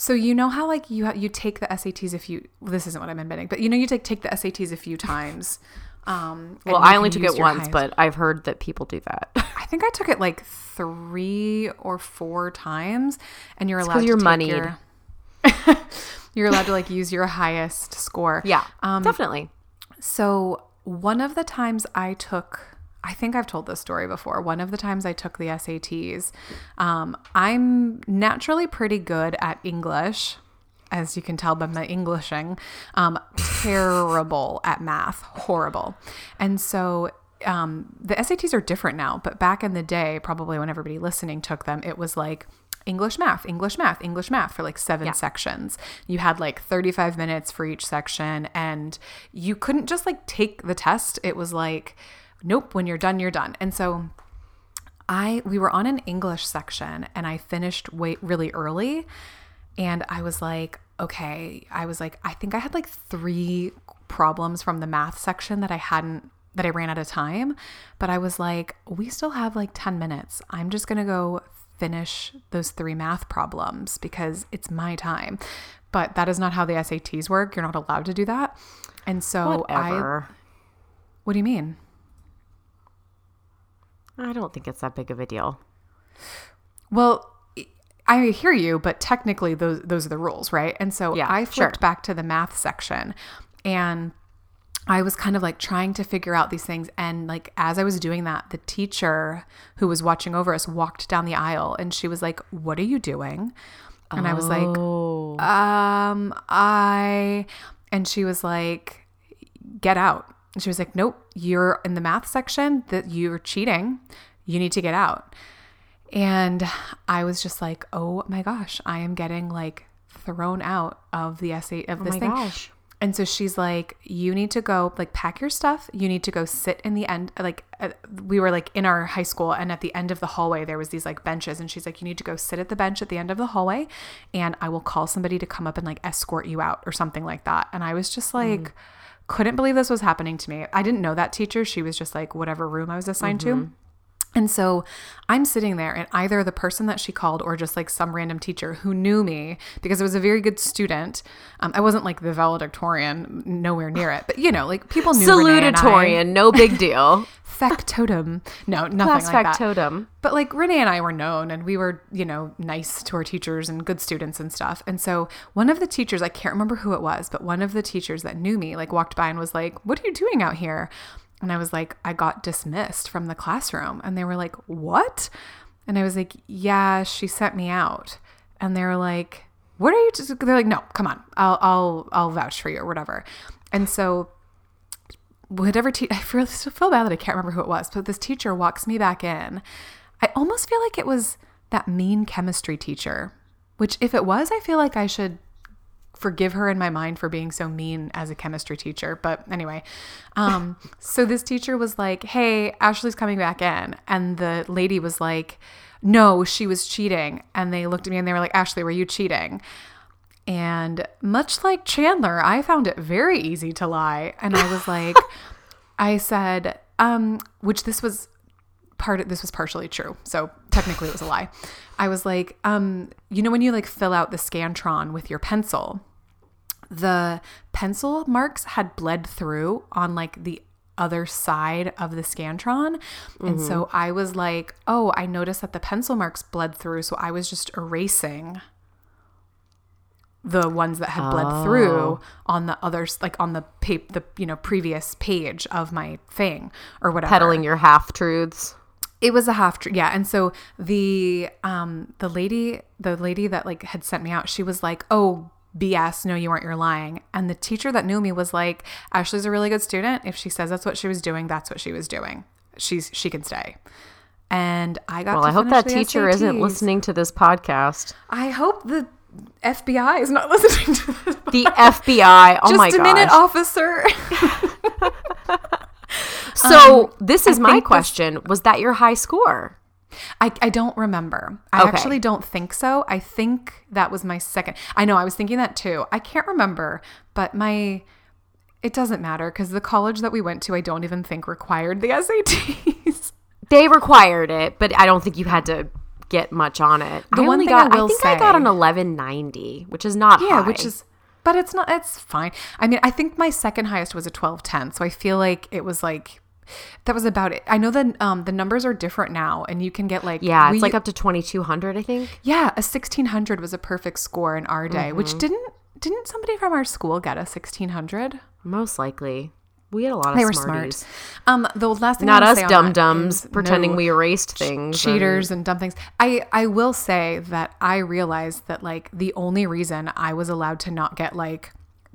So you know how like you ha- you take the SATs if you well, this isn't what I'm admitting, but you know you take take the SATs a few times. Um, Well, I only took it once, highest- but I've heard that people do that. I think I took it like three or four times, and you're allowed 'cause to you're moneyed. Your, you're allowed to like use your highest score. yeah, Um, definitely. So one of the times I took, I think I've told this story before. One of the times I took the SATs, um, I'm naturally pretty good at English. as you can tell by my Englishing, um, terrible at math, horrible. And so um, the SATs are different now, but back in the day, probably when everybody listening took them, it was like English math, English math, English math for like seven Yeah. sections. You had like 35 minutes for each section, and you couldn't just like take the test. It was like, nope, when you're done, you're done. And so I we were on an English section and I finished wait really early and I was like, okay, I was like I think I had like 3 problems from the math section that I hadn't that I ran out of time, but I was like, we still have like 10 minutes. I'm just going to go finish those 3 math problems because it's my time. But that is not how the SATs work. You're not allowed to do that. And so I Whatever. What do you mean? I don't think it's that big of a deal. Well, I hear you, but technically those those are the rules, right? And so Yeah, I sure. flipped back to the math section and I was kind of like trying to figure out these things and like as I was doing that, the teacher who was watching over us walked down the aisle and she was like, "What are you doing?" And I was like, Oh. um, I, and she was like, get out. And she was like, nope, you're in the math section that you're cheating. You need to get out. And I was just like, oh my gosh, I am getting like thrown out of the essay of this my thing. gosh. And so she's like, you need to go, like, pack your stuff. You need to go sit in the end. Like, uh, we were like in our high school, and at the end of the hallway, there was these like benches. And she's like, you need to go sit at the bench at the end of the hallway, and I will call somebody to come up and like escort you out or something like that. And I was just like, couldn't believe this was happening to me. I didn't know that teacher. She was just like, whatever room I was assigned to. Mm-hmm. And so I'm sitting there, and either the person that she called or just like some random teacher who knew me because I was a very good student. Um, I wasn't like the valedictorian, nowhere near it, but you know, like people knew Renee and I. Salutatorian, no big deal. factotum. No, nothing Class like that. factotum. But like Renee and I were known and we were, you know, nice to our teachers and good students and stuff. And so one of the teachers, I can't remember who it was, but one of the teachers that knew me like walked by and was like, What are you doing out here? And I was like, I got dismissed from the classroom. And they were like, What? And I was like, Yeah, she sent me out. And they were like, What are you just they're like, No, come on. I'll I'll I'll vouch for you or whatever. And so whatever te- I feel, still feel bad that I can't remember who it was, but this teacher walks me back in. I almost feel like it was that mean chemistry teacher, which if it was, I feel like I should forgive her in my mind for being so mean as a chemistry teacher. But anyway, um, so this teacher was like, "Hey, Ashley's coming back in," and the lady was like, "No, she was cheating." And they looked at me and they were like, "Ashley, were you cheating?" And much like Chandler, I found it very easy to lie. And I was like, I said, um, which this was part of this was partially true. So technically it was a lie. I was like, um, you know, when you like fill out the Scantron with your pencil, the pencil marks had bled through on like the other side of the Scantron. And so I was like, oh, I noticed that the pencil marks bled through. So I was just erasing the ones that had bled through on the others like on the paper, the you know previous page of my thing or whatever Peddling your half truths. it was a half true yeah and so the um the lady the lady that like had sent me out she was like oh bs no you aren't you're lying and the teacher that knew me was like ashley's a really good student if she says that's what she was doing that's what she was doing she's she can stay and i got Well, I hope that teacher isn't listening to this podcast. i hope the fbi is not listening to this The FBI. Oh just my god. Just a minute officer So um, this is my think this- question: Was that your high score? I, I don't remember. I Okay. actually don't think so. I think that was my second. I know I was thinking that too. I can't remember, but my it doesn't matter because the college that we went to, I don't even think required the SATs. They required it, but I don't think you had to get much on it. The I one only I got. I, will think I got an eleven ninety, which is not yeah, high. which is but it's not it's fine. I mean, I think my second highest was a 1210, so I feel like it was like that was about it. I know that um the numbers are different now and you can get like yeah, it's we- like up to twenty two hundred. I think. Yeah, a 1600 was a perfect score in our day, Mm-hmm. which didn't didn't somebody from our school get a 1600? Most likely. We had a lot of They were smarties. smart. Um, the last thing Not us dum dums pretending no we erased things. and- cheaters and dumb things. I I will say that I realized that like the only reason I was allowed to not get like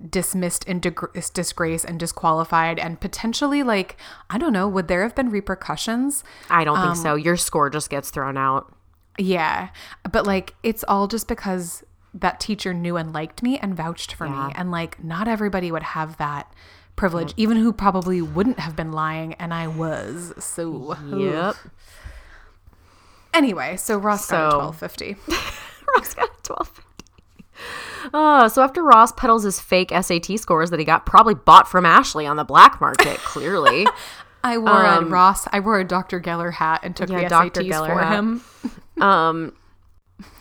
dismissed in deg- disgrace and disqualified and potentially like I don't know, would there have been repercussions? I don't Um, think so. Your score just gets thrown out. Yeah. But like it's all just because that teacher knew and liked me and vouched for Yeah. me. And like not everybody would have that privilege, even who probably wouldn't have been lying and I was. So Yep. anyway, so Ross got a twelve fifty. Ross got a 1250. Oh, so after Ross peddles his fake SAT scores that he got probably bought from Ashley on the black market, clearly. I wore a Ross I wore a Dr. Geller hat and took Um, Yeah, the Dr. SATs Geller for hat. him. um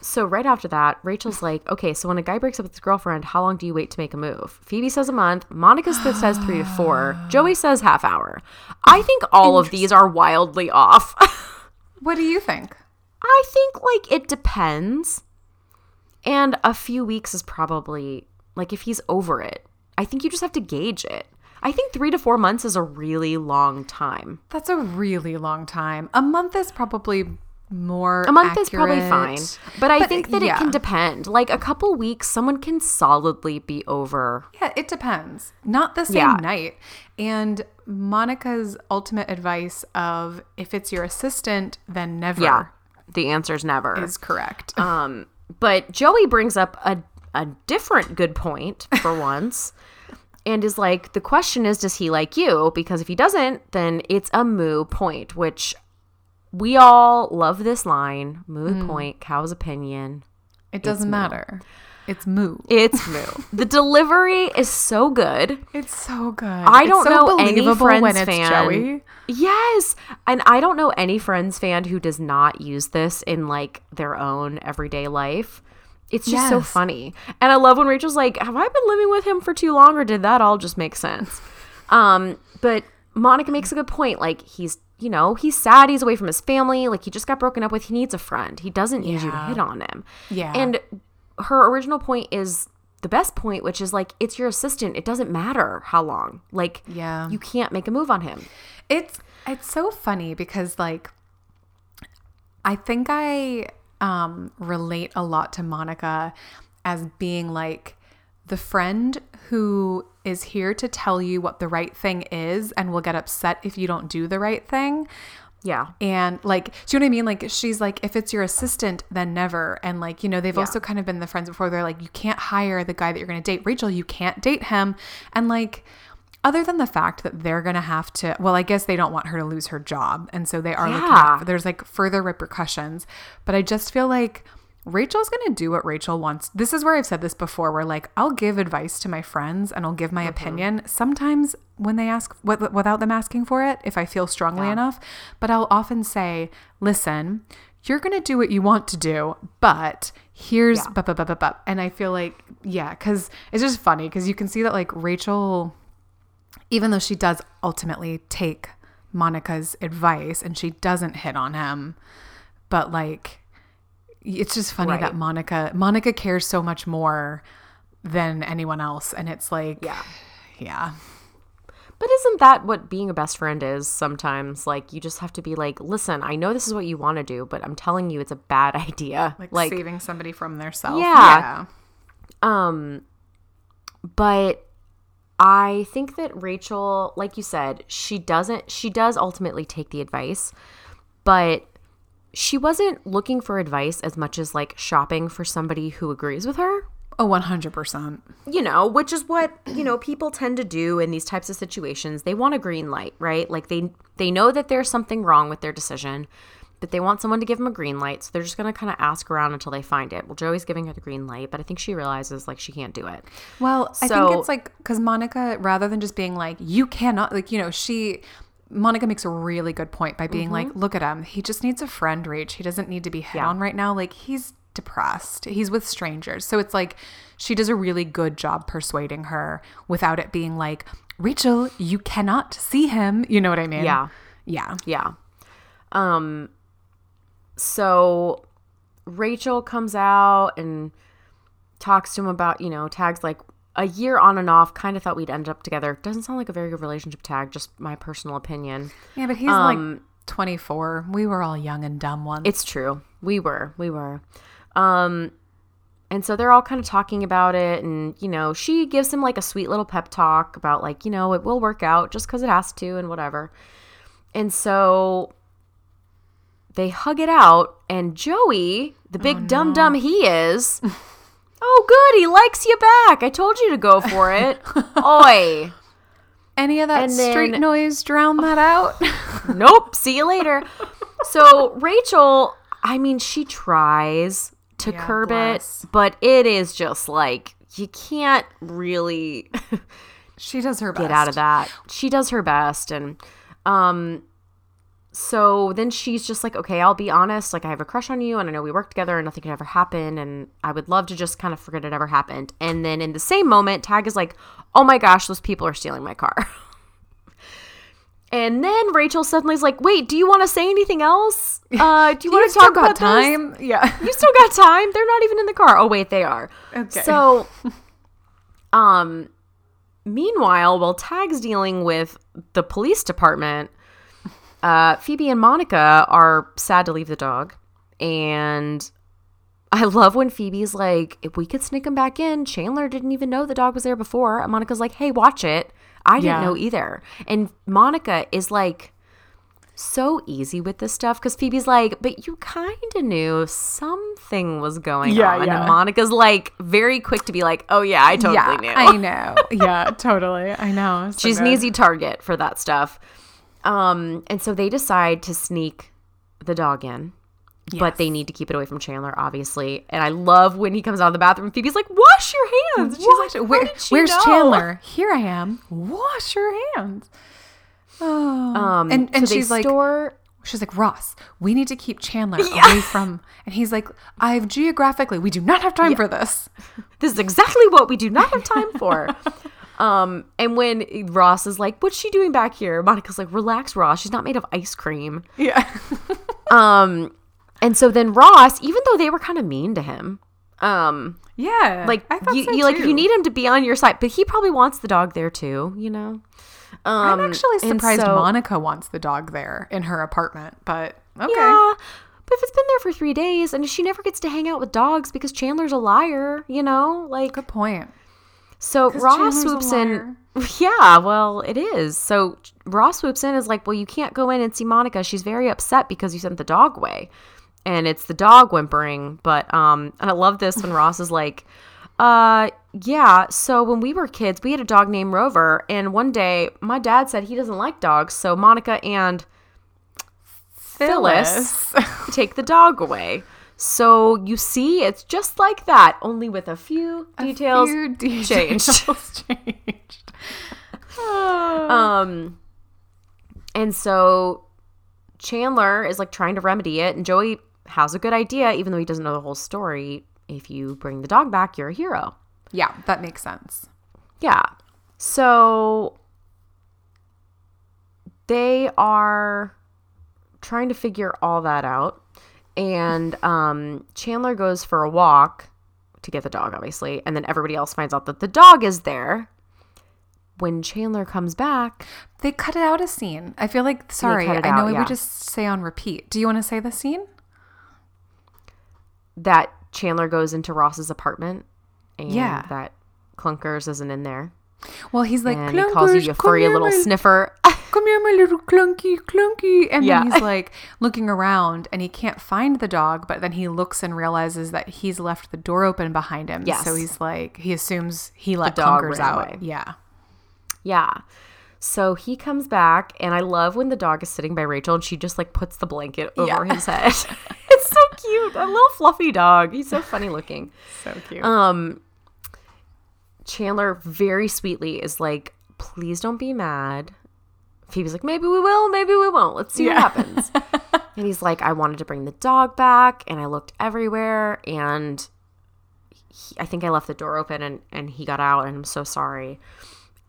so right after that, Rachel's like, okay, so when a guy breaks up with his girlfriend, how long do you wait to make a move? Phoebe says a month. Monica says three to four. Joey says half hour. I think all of these are wildly off. What do you think? I think like it depends. And a few weeks is probably like if he's over it. I think you just have to gauge it. I think 3 to 4 months is a really long time. That's a really long time. A month is probably more A month is probably fine. accurate. But I But, think that yeah. it can depend. Like a couple weeks someone can solidly be over. Yeah, it depends. Not the same Yeah. night. And Monica's ultimate advice of if it's your assistant, then never Yeah. The answer's never. is correct. Um, but Joey brings up a, a different good point for once and is like, the question is, does he like you? Because if he doesn't, then it's a moo point, which we all love this line moo mm. point, cow's opinion. it doesn't matter. It's moo. It's moo. the delivery is so good. It's so good. I don't so know any Friends when it's fan. Joey. Yes. And I don't know any Friends fan who does not use this in like their own everyday life. It's just so funny. And I love when Rachel's like, Have I been living with him for too long or did that all just make sense? um, but Monica makes a good point. Like he's you know, he's sad, he's away from his family, like he just got broken up with, he needs a friend. He doesn't need you to hit on him. Yeah. And her original point is the best point, which is like it's your assistant. It doesn't matter how long. Like Yeah. you can't make a move on him. It's it's so funny because like I think I um relate a lot to Monica as being like the friend who is here to tell you what the right thing is and will get upset if you don't do the right thing. Yeah. And like, do you know what I mean? Like, she's like, if it's your assistant, then never. And like, you know, they've Yeah. also kind of been the friends before. They're like, you can't hire the guy that you're going to date. Rachel, you can't date him. And like, other than the fact that they're going to have to, well, I guess they don't want her to lose her job. And so they are looking Yeah. at, there's like further repercussions. But I just feel like Rachel's going to do what Rachel wants. This is where I've said this before where like I'll give advice to my friends and I'll give my mm-hmm. opinion sometimes when they ask wi- without them asking for it if I feel strongly enough, but I'll often say, "Listen, you're going to do what you want to do, but here's Yeah. bu- bu- bu- bu- bu-" and I feel like yeah, cuz it's just funny cuz you can see that like Rachel even though she does ultimately take Monica's advice and she doesn't hit on him, but like it's just funny that Monica Monica cares so much more than anyone else and it's like Yeah. yeah. But isn't that what being a best friend is sometimes? Like you just have to be like, listen, I know this is what you want to do, but I'm telling you it's a bad idea. Like, Like, saving somebody from their self. Yeah. um but I think that Rachel, like you said, she doesn't she does ultimately take the advice, but she wasn't looking for advice as much as like shopping for somebody who agrees with her. Oh, 100%. you know, which is what, you know, people tend to do in these types of situations. They want a green light, right? Like they they know that there's something wrong with their decision, but they want someone to give them a green light. So they're just going to kind of ask around until they find it. Well, Joey's giving her the green light, but I think she realizes like she can't do it. Well, I think it's like because Monica, rather than just being like, you cannot, like, you know, she, Monica makes a really good point by being like, look at him. He just needs a friend, Rach. He doesn't need to be hit Yeah. on right now. Like, he's depressed. He's with strangers. So it's like, she does a really good job persuading her without it being like, Rachel, you cannot see him. You know what I mean? Yeah. Yeah. Yeah. Um so Rachel comes out and talks to him about, you know, tags like a year on and off. Kind of thought we'd end up together. Doesn't sound like a very good relationship tag. Just my personal opinion. Yeah, but he's Um, like 24. We were all young and dumb once. It's true. We were. We were. Um and so they're all kind of talking about it and you know, she gives him like a sweet little pep talk about like, you know, it will work out just cuz it has to and whatever. And so they hug it out and Joey, the big dumb dumb, he is, Oh good, he likes you back. I told you to go for it. Oi. Any of that and street then- noise drown that out? nope. See you later. So Rachel, I mean, she tries to Yeah, curb bless. it, but it is just like you can't really she does her best. get out of that. She does her best, and um, so then she's just like, okay, I'll be honest. Like, I have a crush on you, and I know we work together, and nothing could ever happen, and I would love to just kind of forget it ever happened. And then in the same moment, Tag is like, oh my gosh, those people are stealing my car. And then Rachel suddenly is like, "Wait, do you want to say anything else? Uh, do you want to talk about this? time? Yeah. You still got time? They're not even in the car. Oh wait, they are. Okay. So, um, meanwhile, while Tag's dealing with the police department, uh, Phoebe and Monica are sad to leave the dog, and I love when Phoebe's like, "If we could sneak him back in." Chandler didn't even know the dog was there before. And Monica's like, "Hey, watch it." I didn't Yeah. know either, and Monica is like so easy with this stuff because Phoebe's like, but you kind of knew something was going Yeah, on. And yeah. then Monica's like very quick to be like, oh yeah, I totally yeah, knew. I know. Yeah, totally. I know. So She's an easy target for that stuff. Um, and so they decide to sneak the dog in. But they need to keep it away from Chandler, obviously. And I love when he comes out of the bathroom. Phoebe's like, "Wash your hands." And she's Wash- like, "How Where- where's know?" Chandler? Here I am. Wash your hands. Oh. Um, and and so she's like, store- she's like, Ross, we need to keep Chandler away from. And he's like, I've geographically, we do not have time for this. this is exactly what we do not have time for. um, and when Ross is like, "What's she doing back here?" Monica's like, "Relax, Ross. She's not made of ice cream." Yeah. Um, and so then Ross, even though they were kind of mean to him, um, yeah. like you, so you like you need him to be on your side, but he probably wants the dog there too. You know. Um, I'm actually surprised so- Monica wants the dog there in her apartment, but okay. Yeah. But if it's been there for three days and she never gets to hang out with dogs because Chandler's a liar, you know, like Good point. So Ross swoops in. Yeah, well, it is. So Ross swoops in is like, well, you can't go in and see Monica. She's very upset because you sent the dog away, and it's the dog whimpering. But um, and I love this when Ross is like, uh, yeah. So when we were kids, we had a dog named Rover, and one day my dad said he doesn't like dogs, so Monica and Phyllis take the dog away. So you see, it's just like that, only with a few details Few details changed. changed. Um, and so Chandler is like trying to remedy it, and Joey has a good idea, even though he doesn't know the whole story. If you bring the dog back, you're a hero. yeah, that makes sense. Yeah. So they are trying to figure all that out. And um, Chandler goes for a walk to get the dog, obviously. And then everybody else finds out that the dog is there. When Chandler comes back, They cut it out a scene. I feel like sorry, I know out, we yeah. just say on repeat. Do you want to say the scene? that Chandler goes into Ross's apartment and Yeah. that Clunkers isn't in there. Well, he's like, and he calls you "Clunkers, a furry little my- sniffer. Come here, my little clunky, clunky. And Yeah. then he's like looking around and he can't find the dog, but then he looks and realizes that he's left the door open behind him. Yes. So he's like, he assumes he let dog Clunkers ran out. away. Yeah. Yeah. So he comes back, and I love when the dog is sitting by Rachel and she just like puts the blanket over Yeah. his head. it's so cute. A little fluffy dog. He's so funny looking. So cute. Um, Chandler very sweetly is like, please don't be mad. Phoebe's like, maybe we will, maybe we won't. Let's see Yeah. what happens. and he's like, I wanted to bring the dog back, and I looked everywhere, and he, I think I left the door open, and and he got out, and I'm so sorry.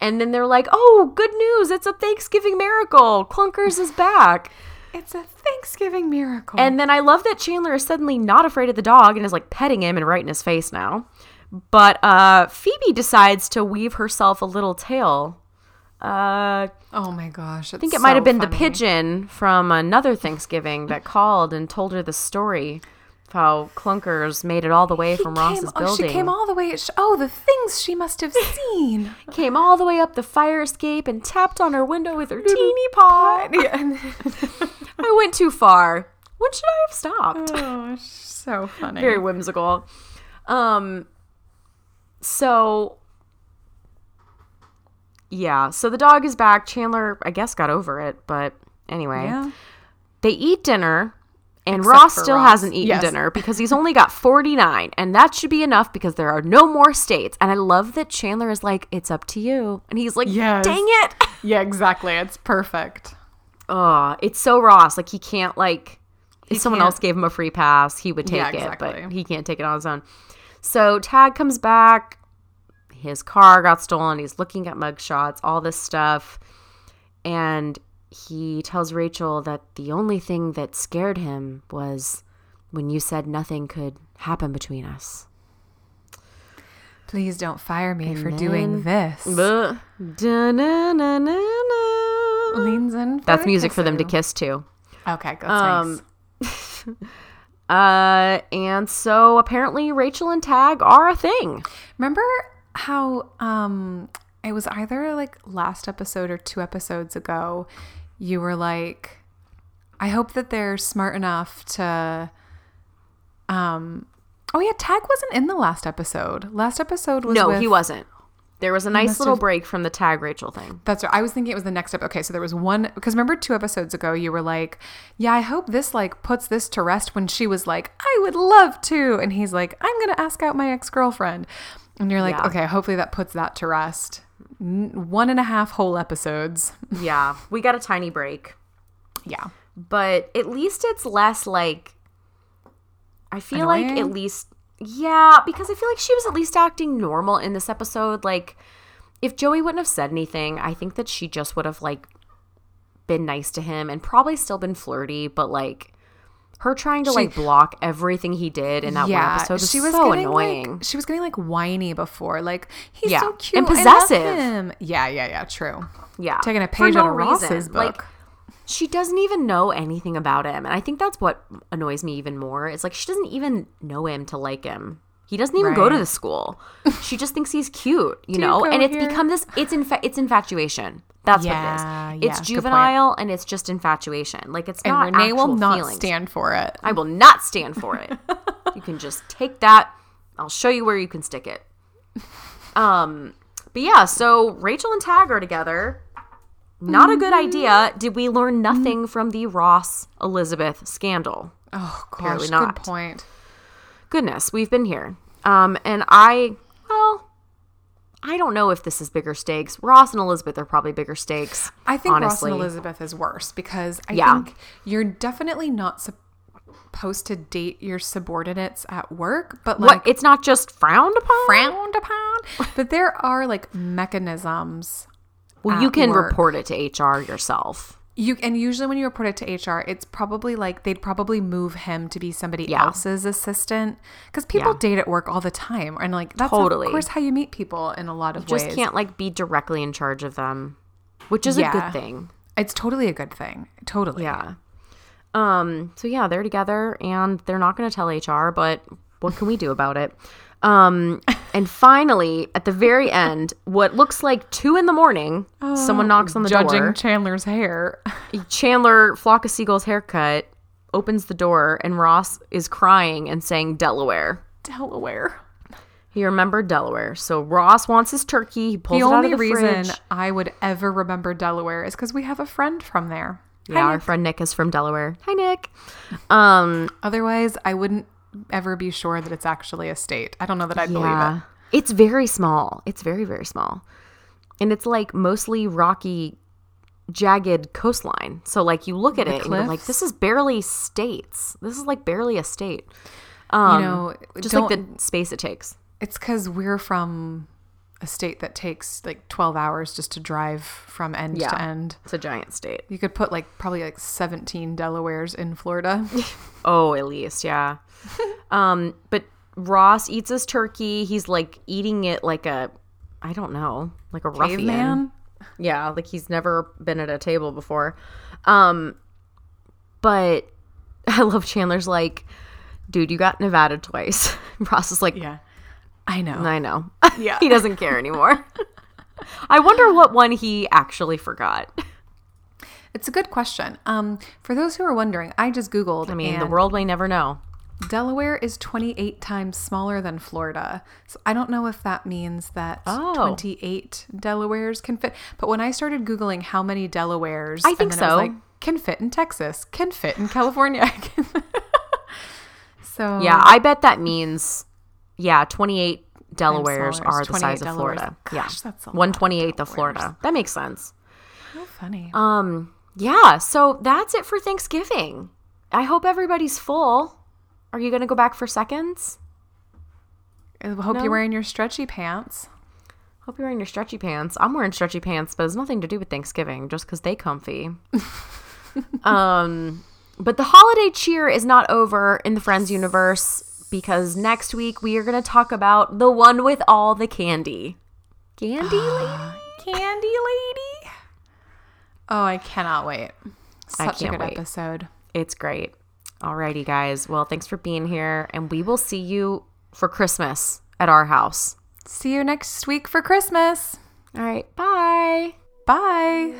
And then they're like, oh, good news! It's a Thanksgiving miracle. Clunkers is back. it's a Thanksgiving miracle. And then I love that Chandler is suddenly not afraid of the dog and is like petting him and right in his face now. But uh, Phoebe decides to weave herself a little tale. Uh, Oh my gosh. I think it might have been the pigeon from another Thanksgiving that called and told her the story of how clunkers made it all the way from Ross's oh, building. she came all the way. sh- Oh, the things she must have seen. came all the way up the fire escape and tapped on her window with her teeny paw. I went too far. When should I have stopped? oh, so funny. Very whimsical. Um so yeah, so the dog is back. Chandler, I guess, got over it, but anyway. yeah. They eat dinner, and Except Ross still Ross. hasn't eaten Yes. dinner because he's only got 49, and that should be enough because there are no more states. And I love that Chandler is like, it's up to you. And he's like, Yes. dang it. Yeah, exactly. It's perfect. Oh, it's so Ross. Like, he can't, like, if someone can't- else gave him a free pass, he would take Yeah, it, but he can't take it on his own. So Tag comes back. His car got stolen. He's looking at mugshots, all this stuff. And he tells Rachel that the only thing that scared him was when you said nothing could happen between us. Please don't fire me for then- doing this. Leans in. For That's music for them to kiss too. Okay, that's Um, nice. Uh, and so apparently Rachel and Tag are a thing. Remember how um it was either like last episode or two episodes ago you were like I hope that they're smart enough to um Oh yeah, Tag wasn't in the last episode. Last episode was No, with, he wasn't. There was a nice little have- break from the Tag Rachel thing. That's right. I was thinking it was the next episode. Okay, so there was one because remember two episodes ago you were like, "Yeah, I hope this like puts this to rest." When she was like, "I would love to," and he's like, "I'm gonna ask out my ex girlfriend," and you're like, Yeah. "Okay, hopefully that puts that to rest." One and a half whole episodes. Yeah, we got a tiny break, Yeah, but at least it's less like. I feel like at least yeah, because I feel like she was at least acting normal in this episode. Like, if Joey wouldn't have said anything, I think that she just would have like been nice to him and probably still been flirty, but like. Her trying to like block everything he did in that one episode was, she was so getting annoying. like she was getting like whiny before, like he's Yeah. so cute And possessive. Yeah, yeah, yeah. True. yeah, Taking a page no out of Ross's reason. book. Like, she doesn't even know anything about him, and I think that's what annoys me even more. It's like she doesn't even know him to like him. He doesn't even go to the school. she just thinks he's cute, you Do you know. go And it's here? become this. It's infa- It's infatuation. That's Yeah, what it is. It's point. juvenile and it's just infatuation. Like it's and not. Renee will not feelings. stand for it. I will not stand for it. you can just take that. I'll show you where you can stick it. Um, but yeah, so Rachel and Tag are together. Not a good idea. Did we learn nothing from the Ross Elizabeth scandal? Oh gosh, Apparently good not. point. Goodness, we've been here. Um, and I, well, I don't know if this is bigger stakes. Ross and Elizabeth are probably bigger stakes. I think honestly. Ross and Elizabeth is worse because I Yeah. think you're definitely not supposed to date your subordinates at work, but What? like It's not just frowned upon. frowned upon. But there are like mechanisms. Well, you can work. report it to HR yourself. You and usually when you report it to HR, it's probably like they'd probably move him to be somebody Yeah. else's assistant because people Yeah. date at work all the time, and like that's Totally. of course how you meet people in a lot of just ways. Just can't like be directly in charge of them, which is a good thing. It's totally a good thing. Totally. Yeah. Um. So yeah, they're together and they're not going to tell HR, but what can we do about it? Um. And finally, at the very end, what looks like two in the morning, someone knocks on the Judging door. Judging Chandler's hair. Chandler, Flock of Seagulls haircut, opens the door, and Ross is crying and saying Delaware. Delaware. He remembered Delaware. So Ross wants his turkey. He pulls The it out only of the reason fridge. I would ever remember Delaware is because we have a friend from there. Yeah, Hi, our Nick. friend Nick is from Delaware. Hi, Nick. Um, Otherwise, I wouldn't ever be sure that it's actually a state. I don't know that I'd believe yeah, it. it's very small. It's very very small, and it's like mostly rocky, jagged coastline. So like you look at it and you're like, this is barely states. This is like barely a state. Um, you know, just like the space it takes. it's because we're from a state that takes like 12 hours just to drive from end Yeah. to end. It's a giant state. You could put like probably like 17 Delawares in Florida. Oh, at least, yeah. Um, but Ross eats his turkey. He's like eating it like a, I don't know, like a ruffian. Caveman. Yeah, like he's never been at a table before. Um, but I love Chandler's like, dude, you got Nevada twice. Ross is like, Yeah. I know. I know. Yeah. he doesn't care anymore. I wonder what one he actually forgot. It's a good question. Um, for those who are wondering, I just Googled. I mean, the world may never know. Delaware is 28 times smaller than Florida. So I don't know if that means that Oh. 28 Delawares can fit. But when I started Googling how many Delawares, I think and then it was so. like, can fit in Texas, can fit in California. so Yeah, I bet that means, yeah, 28 Delawares are the size 28 of Florida. Delawares. yeah. That's a lot of 128th of Florida. That makes sense. how funny. Um, yeah, so that's it for Thanksgiving. I hope everybody's full. Are you going to go back for seconds? I hope no. you're wearing your stretchy pants. Hope you're wearing your stretchy pants. I'm wearing stretchy pants, but it's nothing to do with Thanksgiving, just because they comfy. um, but the holiday cheer is not over in the Friends universe because next week we are going to talk about the one with all the candy. Candy lady? Candy lady. Oh, I cannot wait. Such a can't good wait. episode. It's great. Alrighty, guys. Well, thanks for being here, and we will see you for Christmas at our house. See you next week for Christmas. All right. Bye. Bye.